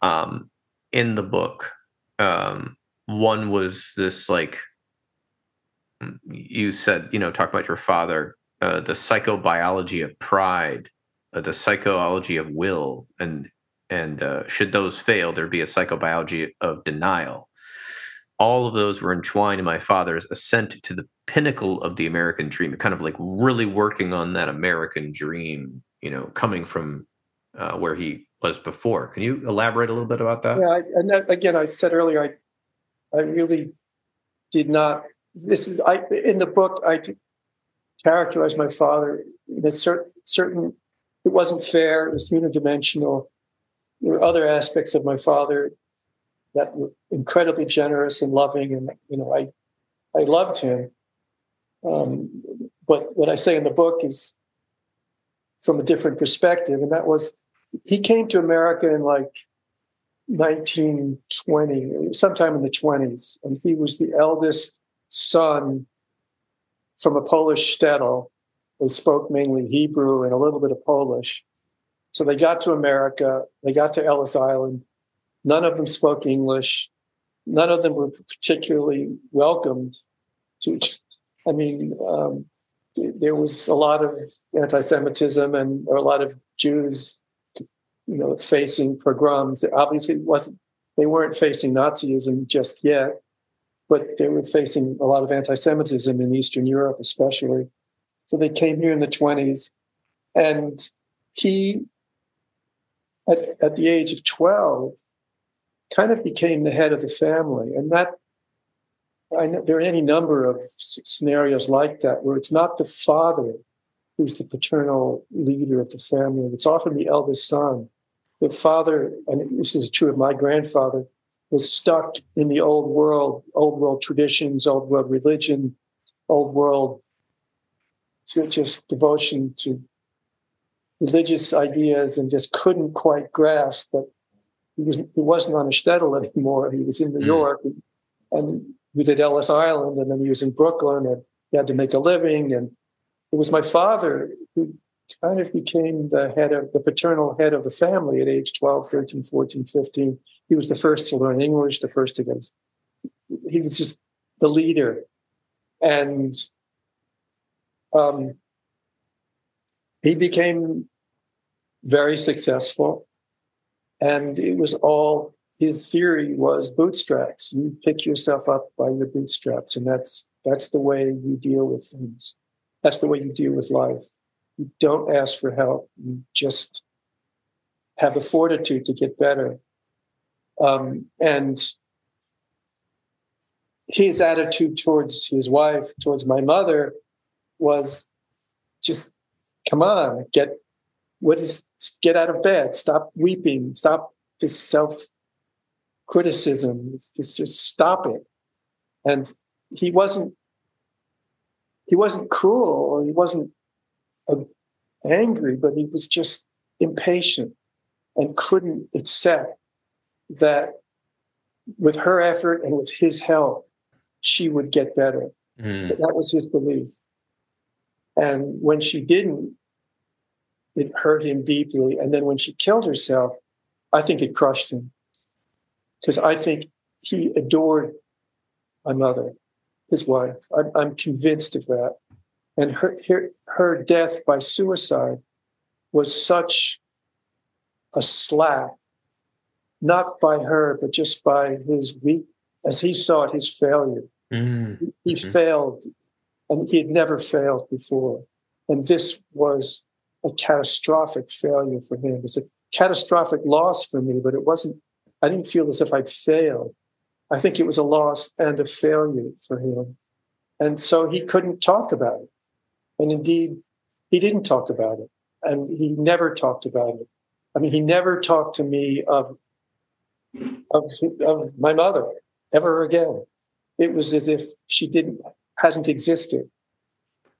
um, in the book um, one was this like you said you know talk about your father uh, the psychobiology of pride, uh, the psychology of will, and and uh, should those fail, there'd be a psychobiology of denial. All of those were entwined in my father's ascent to the pinnacle of the American dream, kind of like really working on that American dream, you know, coming from uh, where he was before. Can you elaborate a little bit about that? Yeah, I, and that, again, I said earlier, I, I really did not. This is I in the book. I characterized my father in a certain certain. It wasn't fair. It was unidimensional. There were other aspects of my father that were incredibly generous and loving, and you know, I I loved him. Um, but what I say in the book is from a different perspective, and that was he came to America in like 1920, sometime in the 20s, and he was the eldest son from a Polish shtetl. They spoke mainly Hebrew and a little bit of Polish. So they got to America, they got to Ellis Island. None of them spoke English. None of them were particularly welcomed to. I mean, um, there was a lot of anti-Semitism and a lot of Jews, you know, facing pogroms. Obviously, wasn't they weren't facing Nazism just yet, but they were facing a lot of anti-Semitism in Eastern Europe, especially. So they came here in the twenties, and he, at, at the age of twelve, kind of became the head of the family, and that I know there are any number of scenarios like that where it's not the father who's the paternal leader of the family. It's often the eldest son. The father, and this is true of my grandfather, was stuck in the old world, old world traditions, old world religion, old world just devotion to religious ideas and just couldn't quite grasp that he was he wasn't on a shtetl anymore. He was in New mm. York and, and he was at Ellis Island and then he was in Brooklyn and he had to make a living. And it was my father who kind of became the head of the paternal head of the family at age 12, 13, 14, 15. He was the first to learn English, the first to get, he was just the leader. And um, he became very successful. And it was all his theory was bootstraps. You pick yourself up by your bootstraps, and that's that's the way you deal with things. That's the way you deal with life. You don't ask for help. You just have the fortitude to get better. Um, and his attitude towards his wife, towards my mother, was just, come on, get what is get out of bed, stop weeping, stop this self criticism. It's, it's just stop it. And he wasn't he wasn't cruel or he wasn't uh, angry, but he was just impatient and couldn't accept that with her effort and with his help, she would get better. Mm. That was his belief. And when she didn't, it hurt him deeply. And then when she killed herself, I think it crushed him because I think he adored my mother, his wife. I'm, I'm convinced of that. And her, her, her death by suicide was such a slap, not by her, but just by his weak, as he saw it, his failure. Mm-hmm. He, mm-hmm. failed, and he had never failed before. And this was a catastrophic failure for him. It's a catastrophic loss for me, but it wasn't I didn't feel as if I'd failed. I think it was a loss and a failure for him. And so he couldn't talk about it. And indeed, he didn't talk about it. And he never talked about it. I mean, he never talked to me of, of, of my mother ever again. It was as if she didn't hadn't existed.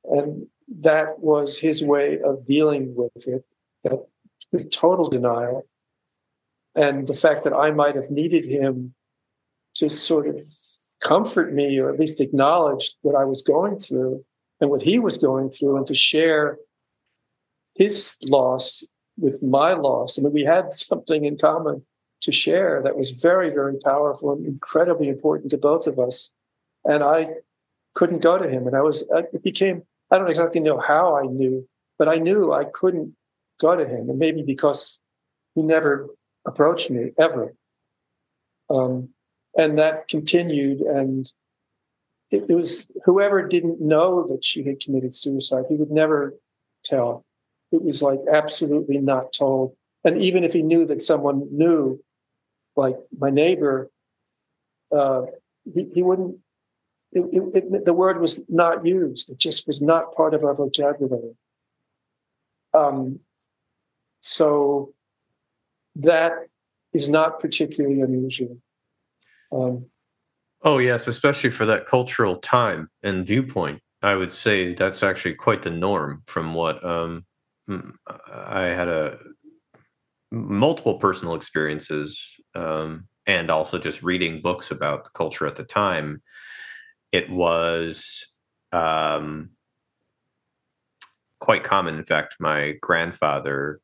And that was his way of dealing with it, that with total denial and the fact that I might have needed him to sort of comfort me or at least acknowledge what I was going through and what he was going through and to share his loss with my loss. I mean, we had something in common to share that was very, very powerful and incredibly important to both of us. And I couldn't go to him. And I was, it became, I don't exactly know how I knew, but I knew I couldn't go to him, and maybe because he never approached me ever. Um, and that continued, and it, it was whoever didn't know that she had committed suicide, he would never tell. It was like absolutely not told. And even if he knew that someone knew, like my neighbor, uh, he, he wouldn't. It, it, the word was not used. It just was not part of our vocabulary. Um, so that is not particularly unusual. Um, oh yes, especially for that cultural time and viewpoint. I would say that's actually quite the norm from what um, I had a multiple personal experiences um, and also just reading books about the culture at the time. It was um, quite common. In fact, my grandfather,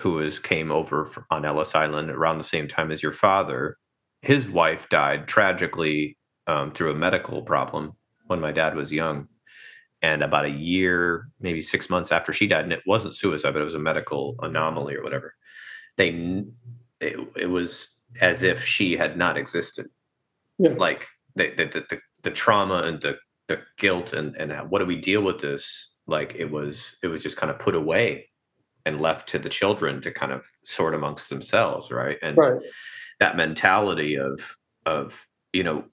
who was came over on Ellis Island around the same time as your father, his wife died tragically um, through a medical problem when my dad was young. And about a year, maybe six months after she died, and it wasn't suicide, but it was a medical anomaly or whatever. They, it, it was as if she had not existed. Yeah. Like the, the, the, the trauma and the, the guilt and, and what do we deal with this? Like it was, it was just kind of put away and left to the children to kind of sort amongst themselves. Right. And right. that mentality of, of, you know,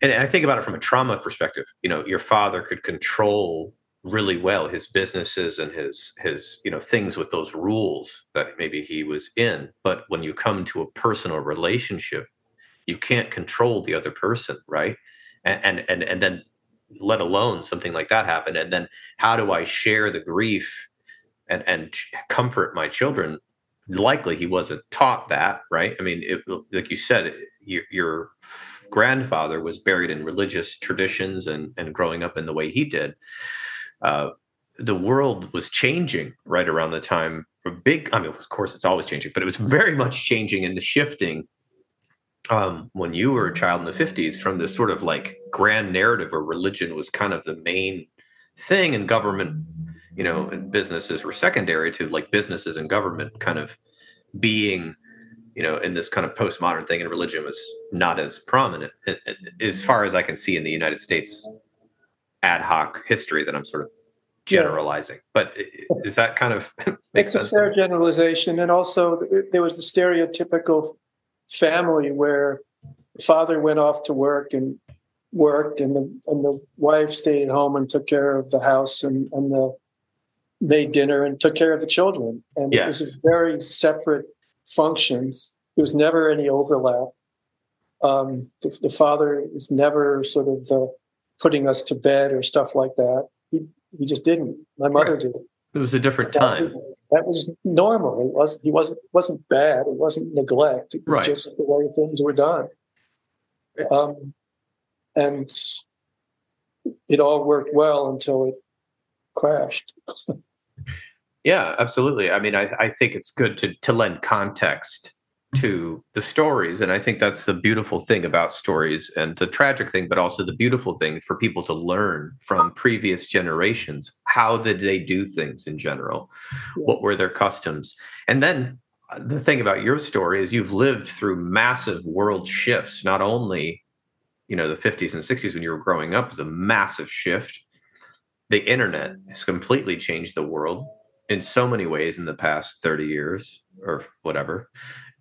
and I think about it from a trauma perspective, you know, your father could control really well his businesses and his his you know things with those rules that maybe he was in but when you come to a personal relationship you can't control the other person right and and and, then let alone something like that happen. And then how do i share the grief and and comfort my children? Likely he wasn't taught that right? I mean it, like you said your, your grandfather was buried in religious traditions and and growing up in the way he did. Uh, the world was changing right around the time big i mean of course it's always changing but it was very much changing and the shifting um, when you were a child in the 50s from this sort of like grand narrative where religion was kind of the main thing and government you know and businesses were secondary to like businesses and government kind of being you know in this kind of postmodern thing and religion was not as prominent as far as i can see in the united states ad hoc history that I'm sort of generalizing. Yeah. But is that kind of makes sense? a fair generalization, and also there was the stereotypical family where the father went off to work and worked, and the and the wife stayed at home and took care of the house and and the made dinner and took care of the children, and yes. it was very separate functions. There was never any overlap. Um, the, the father was never sort of the putting us to bed or stuff like that. He, he just didn't. My mother right. did. It was a different time. That was normal. It wasn't. He wasn't. wasn't bad. It wasn't neglect. It was right. just the way things were done. Um, and it all worked well until it crashed. yeah, absolutely. I mean, I, I think it's good to to lend context to the stories and i think that's the beautiful thing about stories and the tragic thing but also the beautiful thing for people to learn from previous generations how did they do things in general? What were their customs? And then uh, the thing about your story is you've lived through massive world shifts not only you know the 50s and 60s when you were growing up was a massive shift. The internet has completely changed the world in so many ways in the past 30 years or whatever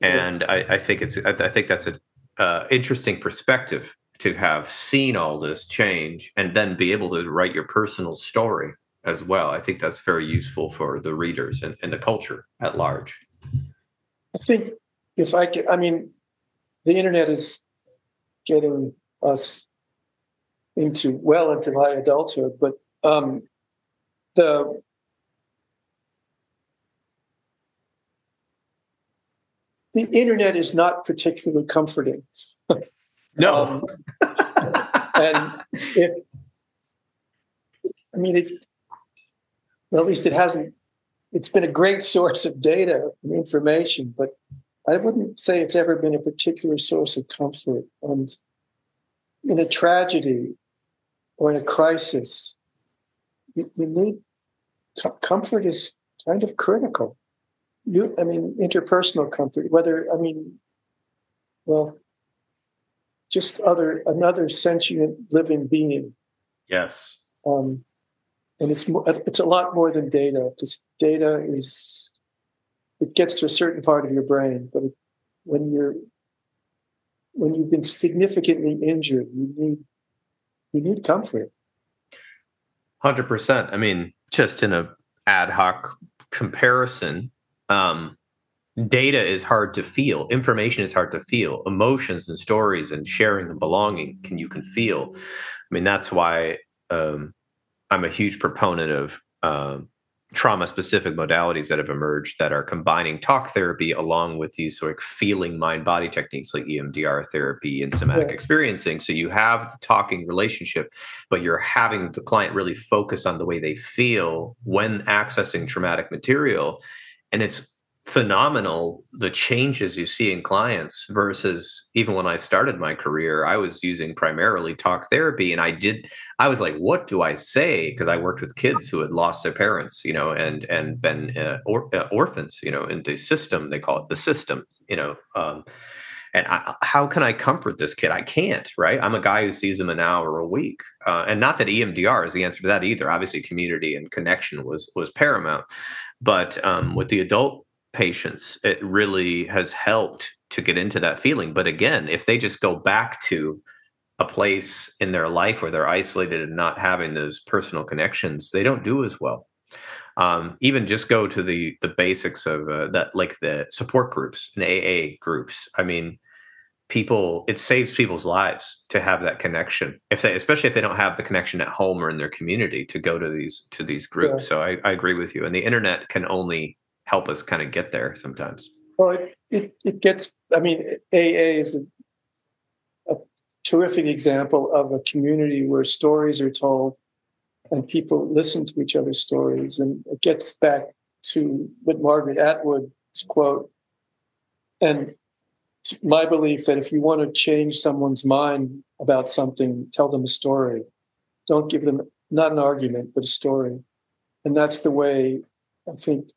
and I, I think it's I, I think that's an uh, interesting perspective to have seen all this change and then be able to write your personal story as well. I think that's very useful for the readers and, and the culture at large. I think if I can, I mean, the internet is getting us into well into my adulthood, but um, the the internet is not particularly comforting. no. Um, and if, I mean, it, well, at least it hasn't, it's been a great source of data and information, but I wouldn't say it's ever been a particular source of comfort. And in a tragedy or in a crisis, you, you need comfort is kind of critical. You, I mean, interpersonal comfort. Whether I mean, well, just other another sentient living being. Yes. Um, and it's it's a lot more than data because data is it gets to a certain part of your brain, but when you're when you've been significantly injured, you need you need comfort. Hundred percent. I mean, just in a ad hoc comparison, um, data is hard to feel. Information is hard to feel. Emotions and stories and sharing and belonging can you can feel. I mean, that's why um, I'm a huge proponent of um, trauma specific modalities that have emerged that are combining talk therapy along with these sort of feeling mind body techniques like EMDR therapy and somatic yeah. experiencing. So you have the talking relationship, but you're having the client really focus on the way they feel when accessing traumatic material. And it's phenomenal the changes you see in clients versus even when I started my career, I was using primarily talk therapy. And I did, I was like, what do I say? Because I worked with kids who had lost their parents, you know, and and been uh, or, uh, orphans, you know, in the system, they call it the system, you know. Um, and I, how can I comfort this kid? I can't, right? I'm a guy who sees him an hour a week, uh, and not that EMDR is the answer to that either. Obviously, community and connection was was paramount, but um, with the adult patients, it really has helped to get into that feeling. But again, if they just go back to a place in their life where they're isolated and not having those personal connections, they don't do as well. Um, even just go to the the basics of uh, that, like the support groups and AA groups. I mean, people it saves people's lives to have that connection if they especially if they don't have the connection at home or in their community to go to these to these groups yeah. so I, I agree with you and the internet can only help us kind of get there sometimes. Well, it, it, it gets, I mean, AA is a, a terrific example of a community where stories are told and people listen to each other's stories. And it gets back to what Margaret Atwood's quote. And my belief that if you want to change someone's mind about something, tell them a story. Don't give them not an argument, but a story. And that's the way I think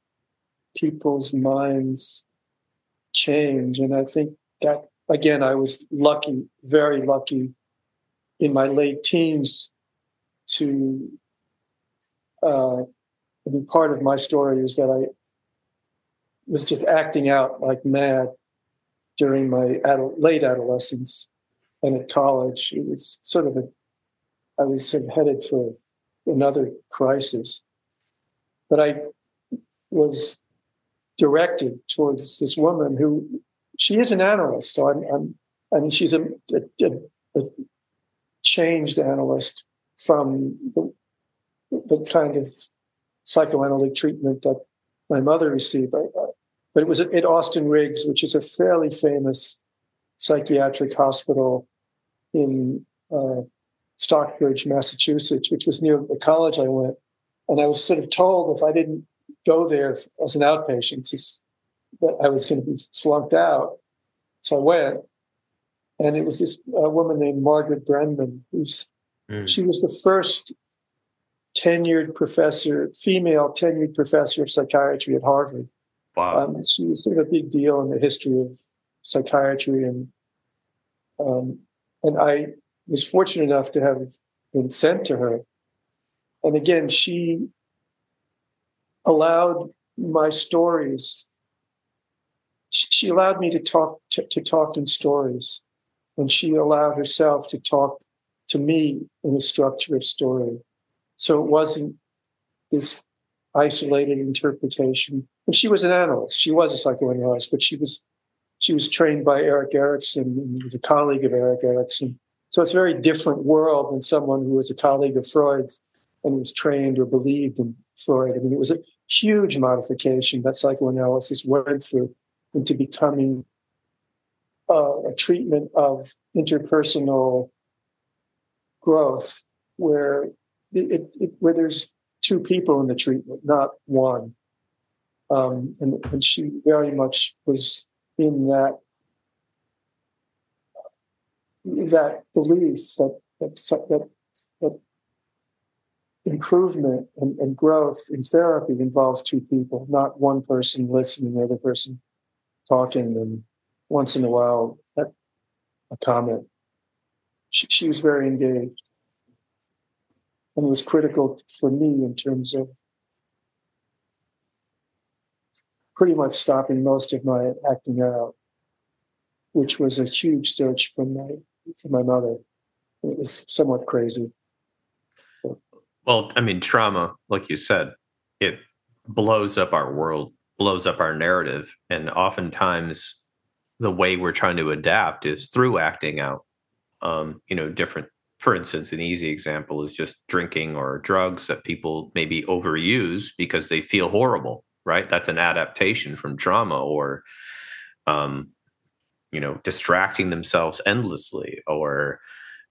people's minds change. And I think that, again, I was lucky, very lucky in my late teens to. Uh, I mean, part of my story is that I was just acting out like mad during my late adolescence and at college. It was sort of a, I was sort of headed for another crisis. But I was directed towards this woman who she is an analyst. So I'm, I'm I mean, she's a, a, a changed analyst from the, the, kind of psychoanalytic treatment that my mother received. but it was at Austen Riggs, which is a fairly famous psychiatric hospital in uh, Stockbridge, Massachusetts, which was near the college I went. And I was sort of told if I didn't go there as an outpatient that I was going to be flunked out. So I went, and it was this a woman named Margaret Brenman, who's mm. she was the first tenured professor, female tenured professor of psychiatry at Harvard. Wow, um, she was sort of a big deal in the history of psychiatry, and um, and I was fortunate enough to have been sent to her. And again, she allowed my stories. She allowed me to talk to, to talk in stories, and she allowed herself to talk to me in a structure of story. So it wasn't this isolated interpretation. And she was an analyst. She was a psychoanalyst, but she was she was trained by Erik Erikson and was a colleague of Erik Erikson. So it's a very different world than someone who was a colleague of Freud's and was trained or believed in Freud. I mean, it was a huge modification that psychoanalysis went through into becoming uh, a treatment of interpersonal growth, where it, it, where there's two people in the treatment, not one. Um, and, and she very much was in that that belief that that that, that improvement and, and, growth in therapy involves two people, not one person listening, the other person talking, and once in a while a comment. She, she was very engaged and was critical for me in terms of pretty much stopping most of my acting out, which was a huge search for my for my mother. It was somewhat crazy. Well, I mean, trauma, like you said, it blows up our world, blows up our narrative. And oftentimes, the way we're trying to adapt is through acting out, um, you know, different. For instance, an easy example is just drinking or drugs that people maybe overuse because they feel horrible, right? That's an adaptation from trauma or, um, you know, distracting themselves endlessly or,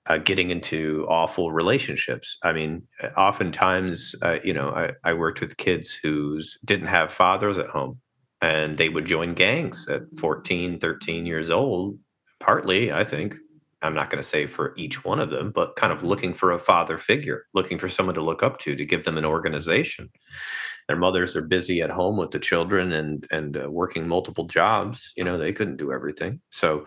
uh, getting into awful relationships. I mean, oftentimes, uh, you know, I, I, worked with kids who didn't have fathers at home and they would join gangs at 14, 13 years old. Partly, I think, I'm not going to say for each one of them, but kind of looking for a father figure, looking for someone to look up to, to give them an organization. Their mothers are busy at home with the children and and uh, working multiple jobs. You know, they couldn't do everything. So,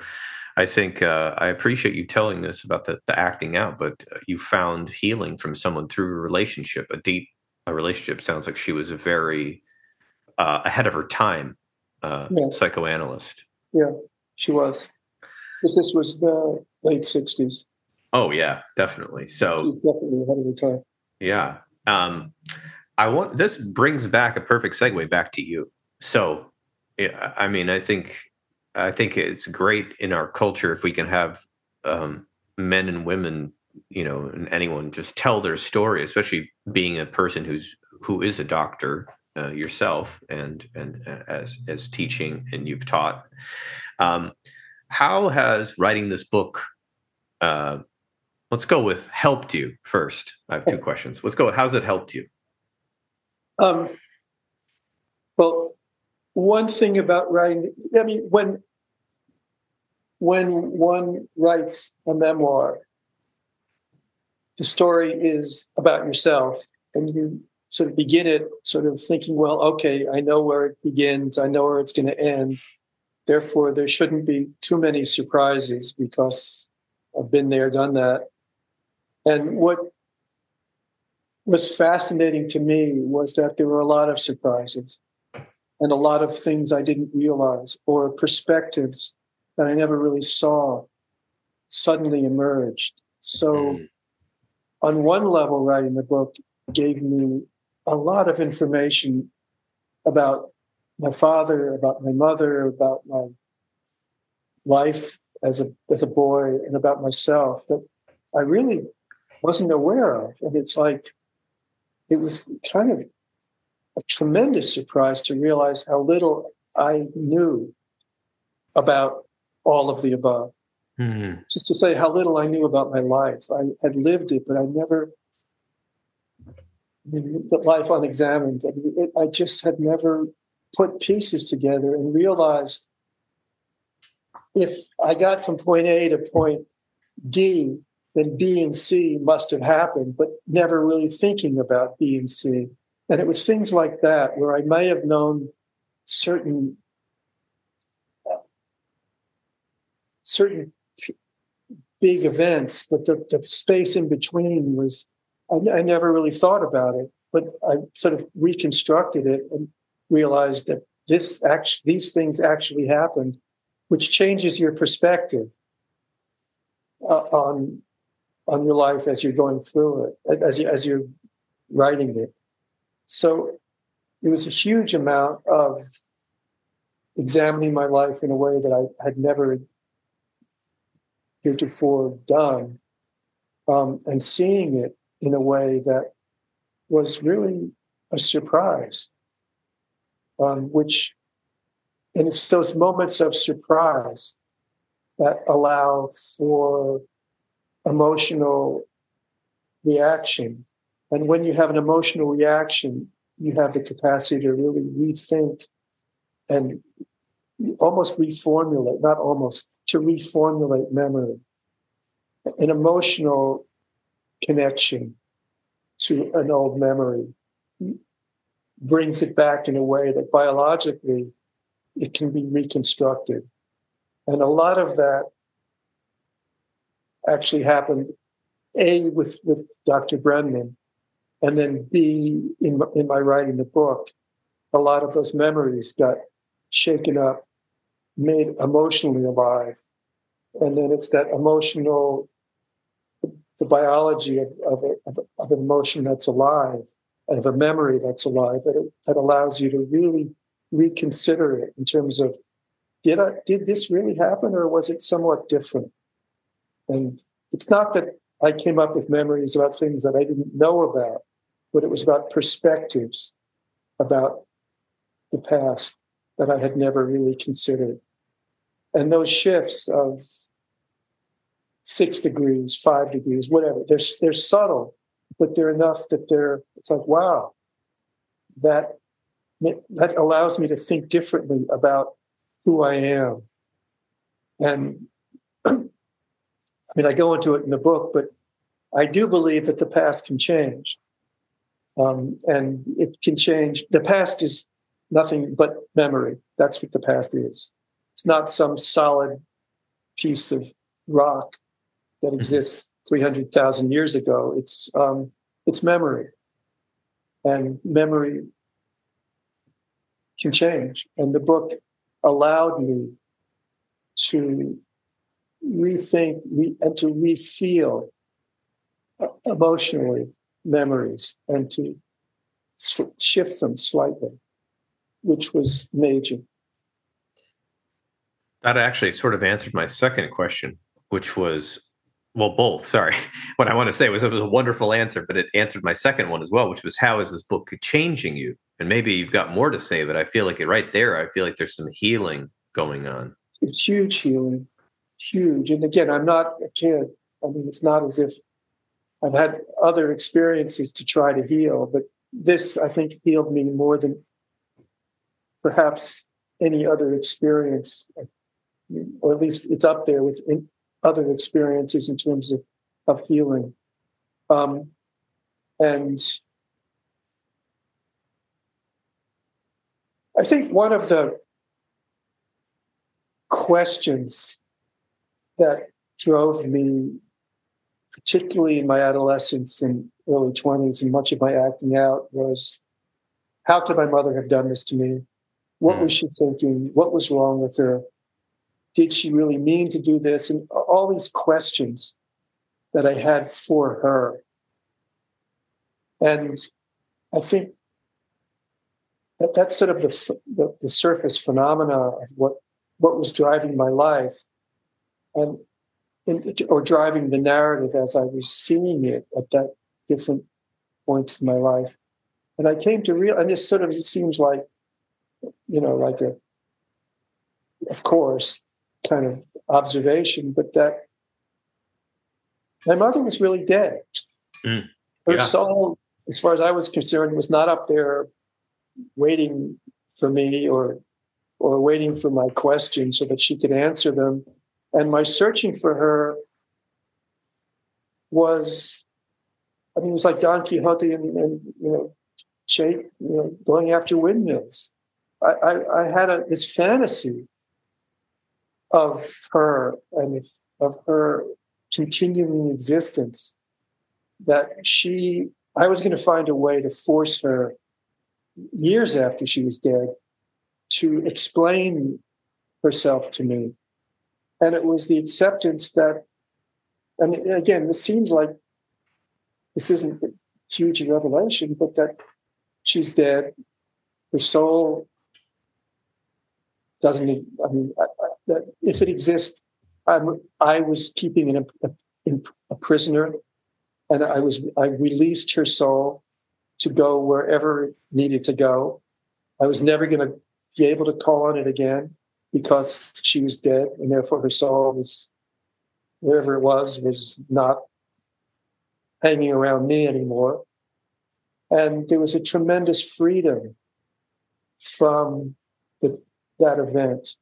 I think uh, I appreciate you telling this about the, the acting out, but uh, you found healing from someone through a relationship, a deep a relationship. Sounds like she was a very uh, ahead of her time uh, yeah. psychoanalyst. Yeah, she was. Because this was the late '60s. Oh yeah, definitely. So definitely ahead of her time. Yeah. Um, I want this brings back a perfect segue back to you. So, I mean, I think I think it's great in our culture if we can have um, men and women, you know, and anyone just tell their story, especially being a person who's who is a doctor uh, yourself and and uh, as as teaching and you've taught. Um, how has writing this book? Uh, let's go with helped you first. I have two questions. Let's go. With, how's it helped you? Um, well, one thing about writing i mean when when one writes a memoir the story is about yourself and you sort of begin it sort of thinking well okay i know where it begins i know where it's going to end therefore there shouldn't be too many surprises because i've been there done that and what was fascinating to me was that there were a lot of surprises and a lot of things I didn't realize or perspectives that I never really saw suddenly emerged. So, mm. on one level, writing the book gave me a lot of information about my father, about my mother, about my life as a as a boy, and about myself that I really wasn't aware of. And it's like it was kind of a tremendous surprise to realize how little I knew about all of the above. Mm-hmm. Just to say how little I knew about my life. I had lived it, but I never, I mean, the life unexamined. I, mean, it, I just had never put pieces together and realized if I got from point A to point D, then B and C must have happened, but never really thinking about B and C. And it was things like that where I may have known certain certain big events, but the, the space in between was I, I never really thought about it. But I sort of reconstructed it and realized that this actually these things actually happened, which changes your perspective uh, on on your life as you're going through it, as you as you're writing it. So it was a huge amount of examining my life in a way that I had never heretofore done um, and seeing it in a way that was really a surprise, um, which, and it's those moments of surprise that allow for emotional reaction and when you have an emotional reaction, you have the capacity to really rethink and almost reformulate, not almost, to reformulate memory. An emotional connection to an old memory brings it back in a way that biologically it can be reconstructed. And a lot of that actually happened A with, with Dr. Brenman, and then B in, in my writing the book. A lot of those memories got shaken up, made emotionally alive. And then it's that emotional, the biology of, of, a, of, of an emotion that's alive of a memory that's alive that, that allows you to really reconsider it in terms of did I did this really happen or was it somewhat different? And it's not that I came up with memories about things that I didn't know about, but it was about perspectives about the past that I had never really considered. And those shifts of six degrees, five degrees, whatever, they're, they're subtle, but they're enough that they're it's like wow that that allows me to think differently about who i am. And i mean i go into it in the book but i do believe that the past can change. Um, and it can change. The past is nothing but memory. That's what the past is. It's not some solid piece of rock that mm-hmm. exists 300,000 years ago. It's um, it's memory, and memory can change. And the book allowed me to rethink re- and to refeel uh, emotionally memories and to shift them slightly, which was major. That actually sort of answered my second question, which was well, both. Sorry. What I want to say was it was a wonderful answer, but it answered my second one as well, which was how is this book changing you? And maybe you've got more to say, but I feel like it right there. I feel like there's some healing going on. It's huge healing, huge. And again, I'm not a kid. I mean, it's not as if I've had other experiences to try to heal, but this, I think, healed me more than perhaps any other experience, or at least it's up there with other experiences in terms of, of healing. Um, and I think one of the questions that drove me, particularly in my adolescence and early 20s and much of my acting out, was how could my mother have done this to me? What was hmm. she thinking? What was wrong with her? Did she really mean to do this? And all these questions that I had for her. And I think that that's sort of the, the, the surface phenomena of what, what was driving my life and in, or driving the narrative as I was seeing it at that different points in my life. And I came to real, and this sort of seems like, you know, like a, of course, kind of observation, but that my mother was really dead. Mm, Her yeah. soul, as far as I was concerned, was not up there waiting for me or or waiting for my questions so that she could answer them. And my searching for her was, I mean, it was like Don Quixote and, and you know, Jake, you know, going after windmills. I, I, I had a, this fantasy of her and of her continuing existence that she i was going to find a way to force her years after she was dead to explain herself to me. And it was the acceptance that I mean, again this seems like this isn't huge revelation but that she's dead. Her soul doesn't i mean I, that if it exists, I'm, I was keeping a, a, a prisoner, and I was I released her soul to go wherever it needed to go. I was never going to be able to call on it again because she was dead, and therefore her soul was wherever it was was not hanging around me anymore. And there was a tremendous freedom from the, that event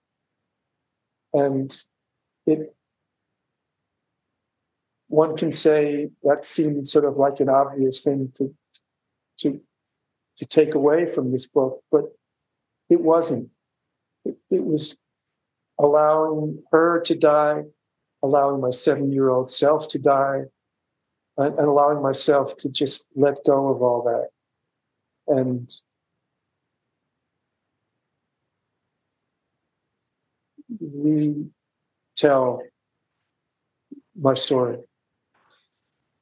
and it one can say that seemed sort of like an obvious thing to to to take away from this book, but it wasn't. It, it was allowing her to die, allowing my seven year old self to die, and, and allowing myself to just let go of all that. And retell my story.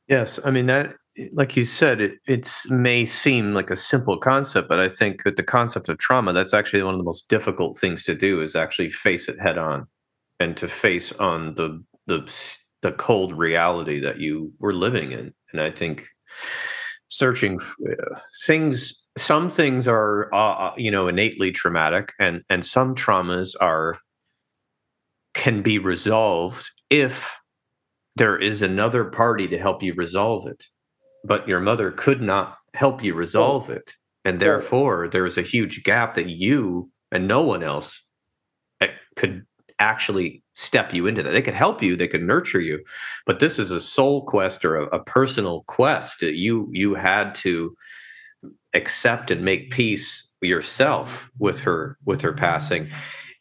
Yes, I mean that like you said, it it's may seem like a simple concept, but I think with the concept of trauma, that's actually one of the most difficult things to do is actually face it head on, and to face on the the the cold reality that you were living in. And I think searching uh, things, some things are uh, uh, you know innately traumatic, and and some traumas are can be resolved if there is another party to help you resolve it but your mother could not help you resolve it. And therefore, there is a huge gap that you and no one else eh, could actually step you into that. They could help you, they could nurture you, but this is a soul quest or a, a personal quest that you you had to accept and make peace yourself with her with her passing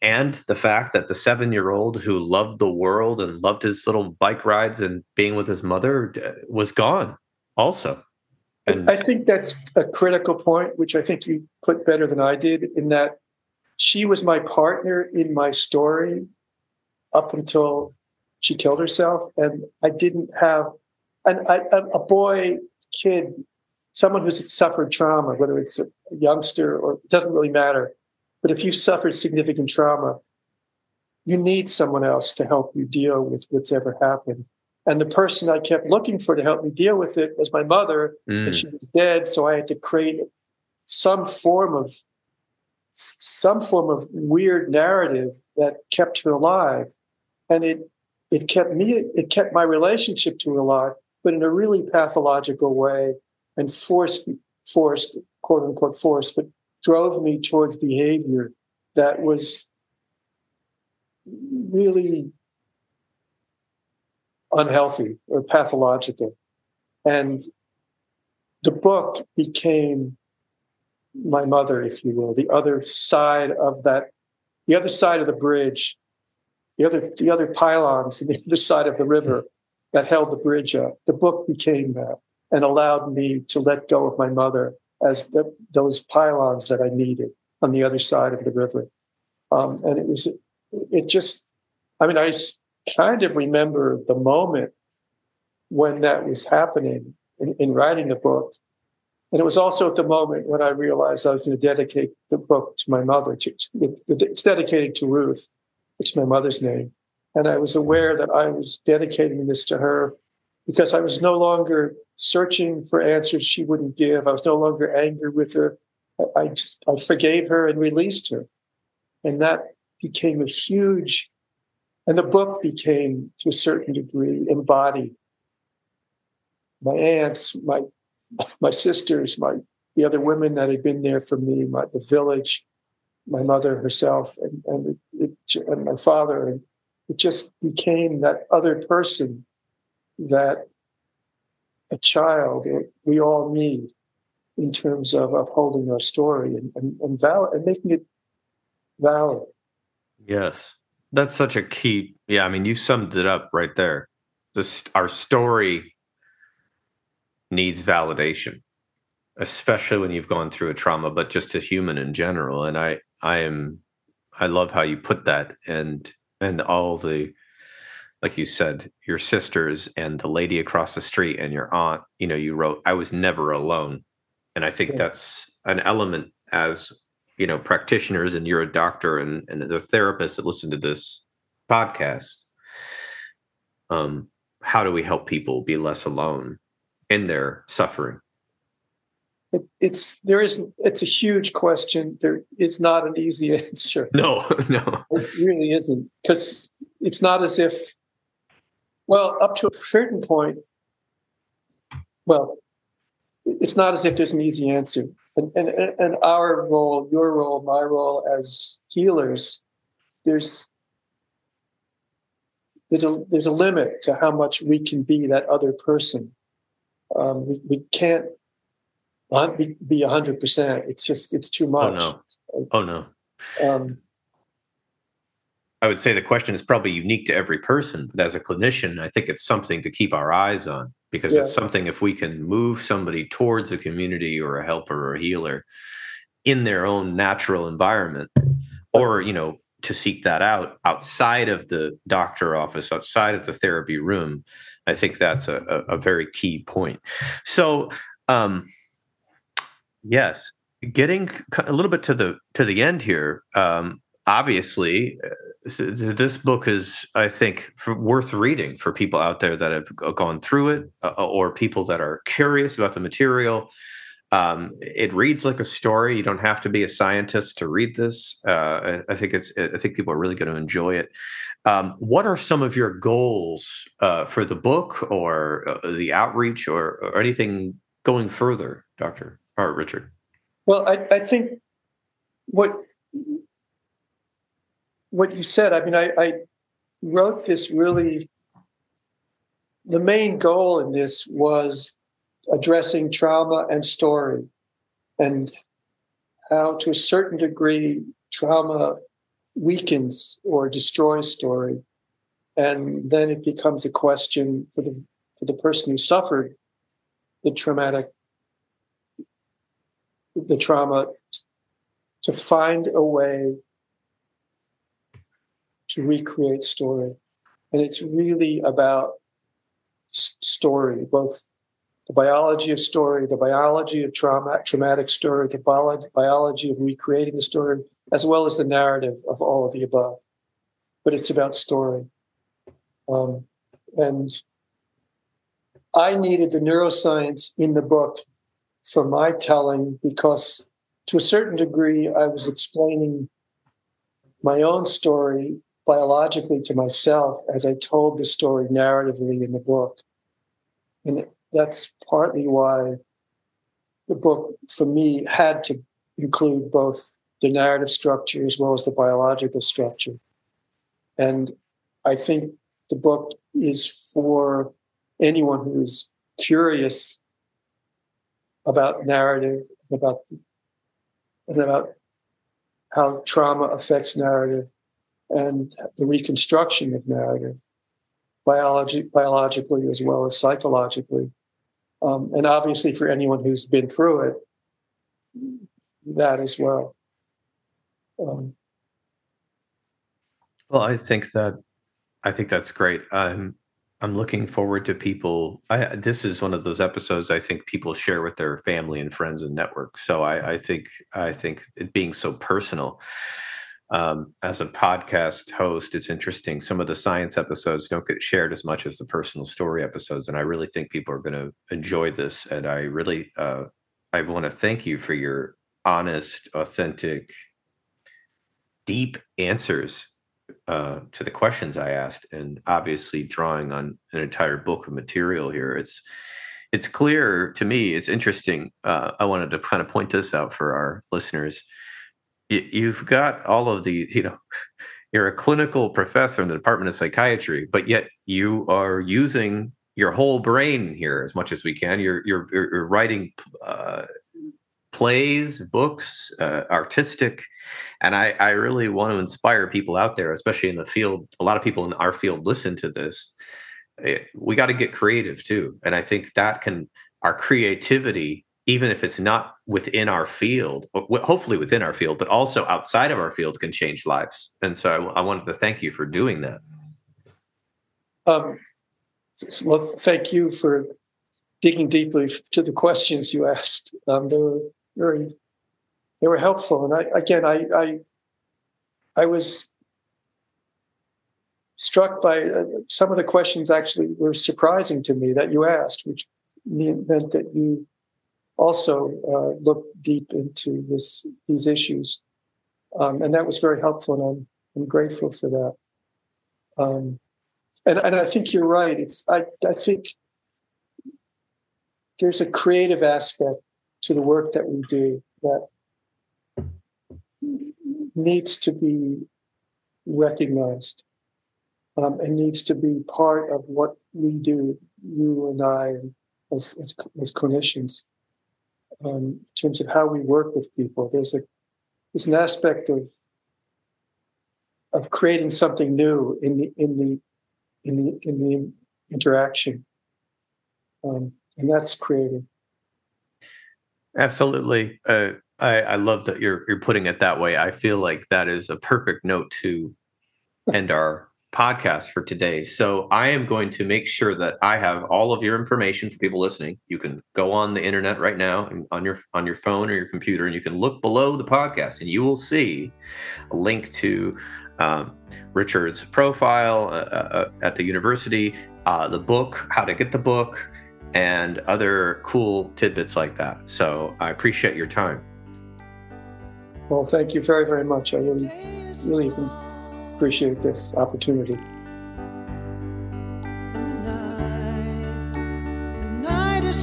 and the fact that the seven year old who loved the world and loved his little bike rides and being with his mother eh, was gone also. And I think that's a critical point, which I think you put better than I did, in that she was my partner in my story up until she killed herself. And I didn't have, and I, a boy, kid, someone who's suffered trauma, whether it's a youngster or it doesn't really matter. But if you've suffered significant trauma, you need someone else to help you deal with what's ever happened. And the person I kept looking for to help me deal with it was my mother, mm. and she was dead. So I had to create some form of some form of weird narrative that kept her alive, and it it kept me it kept my relationship to her alive, but in a really pathological way, and forced forced quote unquote forced, but drove me towards behavior that was really unhealthy or pathological. And the book became my mother, if you will, the other side of that, the other side of the bridge, the other, the other pylons on the other side of the river that held the bridge up. The book became that and allowed me to let go of my mother as the, those pylons that I needed on the other side of the river. Um, and it was, it just, I mean, I kind of remember the moment when that was happening in, in writing the book. And it was also at the moment when I realized I was going to dedicate the book to my mother. To, to, it's dedicated to Ruth, which is my mother's name. And I was aware that I was dedicating this to her because I was no longer searching for answers she wouldn't give. I was no longer angry with her. I, just I forgave her and released her. And that became a huge and the book became, to a certain degree, embodied. My aunts, my my sisters, my the other women that had been there for me, my the village, my mother herself, and and, it, and my father, and it just became that other person that a child we all need in terms of upholding our story and and, and, valid, and making it valid. Yes. That's such a key. Yeah, I mean, you summed it up right there. Just our story needs validation, especially when you've gone through a trauma, but just as human in general. And I, I am, I love how you put that, and and all the, like you said, your sisters and the lady across the street and your aunt. You know, you wrote, "I was never alone," and I think yeah. that's an element as you know practitioners and you're a doctor and, and the therapists that listen to this podcast um how do we help people be less alone in their suffering it, it's there is it's a huge question there is not an easy answer no no it really isn't because it's not as if well up to a certain point well it's not as if there's an easy answer and, and, and our role, your role, my role as healers, there's there's a there's a limit to how much we can be that other person. Um, we, we can't be a hundred percent. It's just it's too much. Oh no! Oh no! Um, I would say the question is probably unique to every person, but as a clinician, I think it's something to keep our eyes on because yeah. it's something if we can move somebody towards a community or a helper or a healer in their own natural environment, or you know, to seek that out outside of the doctor office, outside of the therapy room, I think that's a, a, a very key point. So, um, yes, getting a little bit to the to the end here. Um, obviously, uh, this book is, I think, worth reading for people out there that have gone through it uh, or people that are curious about the material. Um, it reads like a story. You don't have to be a scientist to read this. Uh, I, think it's. I think people are really going to enjoy it. Um, what are some of your goals uh, for the book, or uh, the outreach, or, or, anything going further, Doctor or Richard? Well, I, I think what what you said, I mean, I, I wrote this really. The main goal in this was addressing trauma and story, and how, to a certain degree, trauma weakens or destroys story, and then it becomes a question for the for the person who suffered the traumatic the trauma to find a way to recreate story. And it's really about story, both the biology of story, the biology of trauma, traumatic story, the biology of recreating the story, as well as the narrative of all of the above. But it's about story. Um, and I needed the neuroscience in the book for my telling because, to a certain degree, I was explaining my own story biologically to myself as I told the story narratively in the book. And that's partly why the book, for me, had to include both the narrative structure as well as the biological structure. And I think the book is for anyone who is curious about narrative and about and about how trauma affects narrative and the reconstruction of narrative, biology, biologically as well as psychologically. Um, and obviously, for anyone who's been through it, that as well. Um, well, I think that I think that's great. I'm I'm looking forward to people. I, this is one of those episodes I think people share with their family and friends and network. So I, I think I think it being so personal um, as a podcast host, it's interesting. Some of the science episodes don't get shared as much as the personal story episodes, and I really think people are going to enjoy this. And I really, uh, I want to thank you for your honest, authentic, deep answers uh, to the questions I asked, and obviously drawing on an entire book of material here. It's it's clear to me. It's interesting. Uh, I wanted to kind of point this out for our listeners you've got all of the you know you're a clinical professor in the department of psychiatry but yet you are using your whole brain here as much as we can. You're you're, you're writing uh, plays books uh, artistic and I, I really want to inspire people out there especially in the field. A lot of people in our field listen to this. Eh, we got to get creative too and i think that can our creativity even if it's not within our field, hopefully within our field, but also outside of our field can change lives. And so I, wanted to thank you for doing that. Um, well, thank you for digging deeply to the questions you asked. Um, they were very, they were helpful. And I, again, I, I, I was struck by uh, some of the questions actually were surprising to me that you asked, which meant that you also uh, look deep into this these issues, um, and that was very helpful, and I'm I'm grateful for that. Um, and and I think you're right. It's I I think there's a creative aspect to the work that we do that needs to be recognized. um, and needs to be part of what we do, you and I, as, as, as clinicians, um, in terms of how we work with people. There's a there's an aspect of of creating something new in the in the in the in the interaction, um, and that's creative. Absolutely. Uh, I, I love that you're you're putting it that way. I feel like that is a perfect note to end our podcast for today. So I am going to make sure that I have all of your information for people listening. You can go on the internet right now and on your on your phone or your computer, and you can look below the podcast, and you will see a link to um, Richard's profile uh, uh, at the university, uh, the book, how to get the book, and other cool tidbits like that. So I appreciate your time. Well, thank you very, very much. I really, really appreciate this opportunity.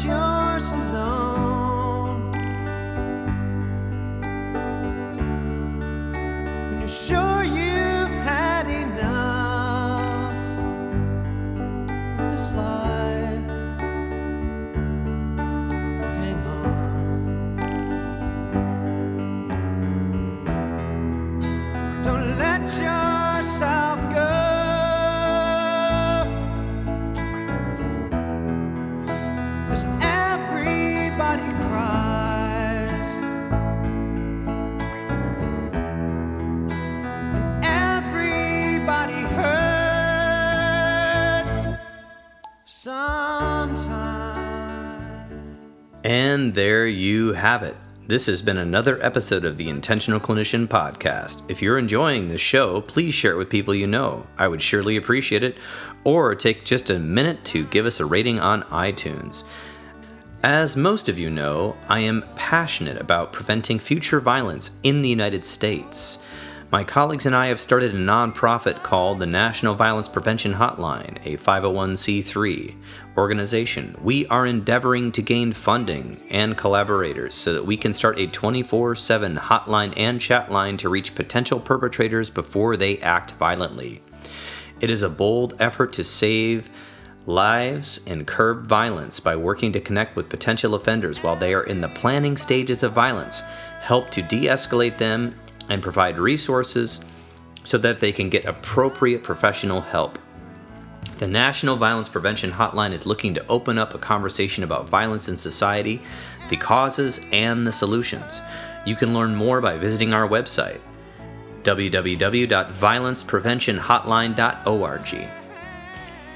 sure This has been another episode of the Intentional Clinician Podcast. If you're enjoying this show, please share it with people you know. I would surely appreciate it. Or take just a minute to give us a rating on iTunes. As most of you know, I am passionate about preventing future violence in the United States. My colleagues and I have started a nonprofit called the National Violence Prevention Hotline, a 501c3 organization. We are endeavoring to gain funding and collaborators so that we can start a 24 7 hotline and chat line to reach potential perpetrators before they act violently. It is a bold effort to save lives and curb violence by working to connect with potential offenders while they are in the planning stages of violence, help to de escalate them, and provide resources so that they can get appropriate professional help. The National Violence Prevention Hotline is looking to open up a conversation about violence in society, the causes, and the solutions. You can learn more by visiting our website, www.violencepreventionhotline.org.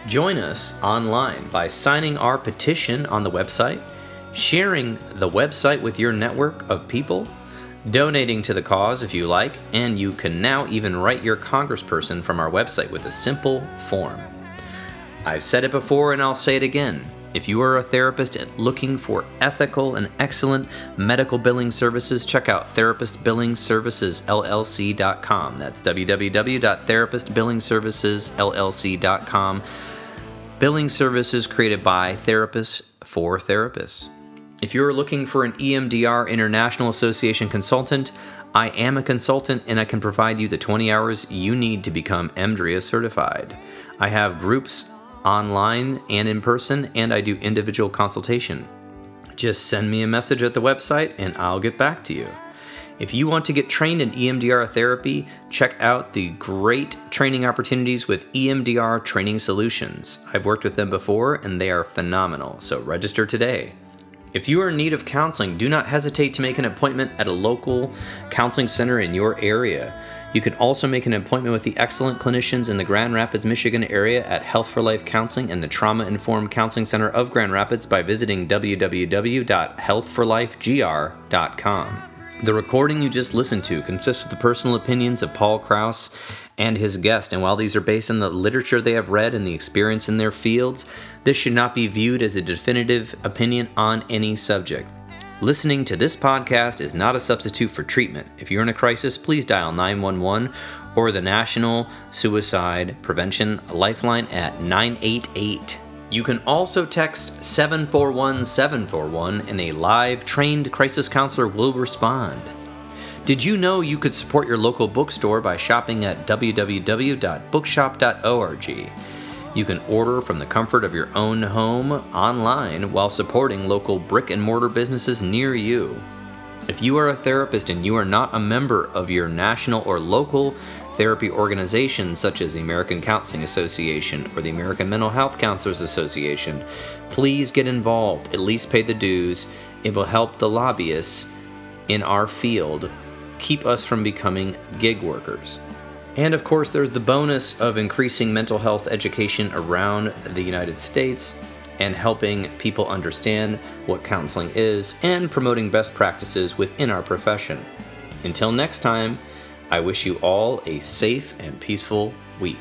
Join us online by signing our petition on the website, sharing the website with your network of people, donating to the cause if you like, and you can now even write your congressperson from our website with a simple form. I've said it before and I'll say it again. If you are a therapist looking for ethical and excellent medical billing services, check out therapistbillingservicesllc.com. That's www.therapistbillingservicesllc.com. Billing services created by therapists for therapists. If you're looking for an EMDR International Association consultant, I am a consultant and I can provide you the 20 hours you need to become EMDRIA certified. I have groups online and in person, and I do individual consultation. Just send me a message at the website and I'll get back to you. If you want to get trained in EMDR therapy, check out the great training opportunities with EMDR Training Solutions. I've worked with them before and they are phenomenal, so register today. If you are in need of counseling, do not hesitate to make an appointment at a local counseling center in your area. You can also make an appointment with the excellent clinicians in the Grand Rapids, Michigan area at Health for Life Counseling and the Trauma Informed Counseling Center of Grand Rapids by visiting www.healthforlifegr.com. The recording you just listened to consists of the personal opinions of Paul Krauss and his guest, and while these are based on the literature they have read and the experience in their fields, this should not be viewed as a definitive opinion on any subject. Listening to this podcast is not a substitute for treatment. If you're in a crisis, please dial 911 or the National Suicide Prevention Lifeline at 988. You can also text 741 741 and a live trained crisis counselor will respond. Did you know you could support your local bookstore by shopping at www.bookshop.org? You can order from the comfort of your own home online while supporting local brick and mortar businesses near you. If you are a therapist and you are not a member of your national or local therapy organizations such as the American Counseling Association or the American Mental Health Counselors Association, please get involved, at least pay the dues. It will help the lobbyists in our field keep us from becoming gig workers. And of course, there's the bonus of increasing mental health education around the United States and helping people understand what counseling is and promoting best practices within our profession. Until next time, I wish you all a safe and peaceful week.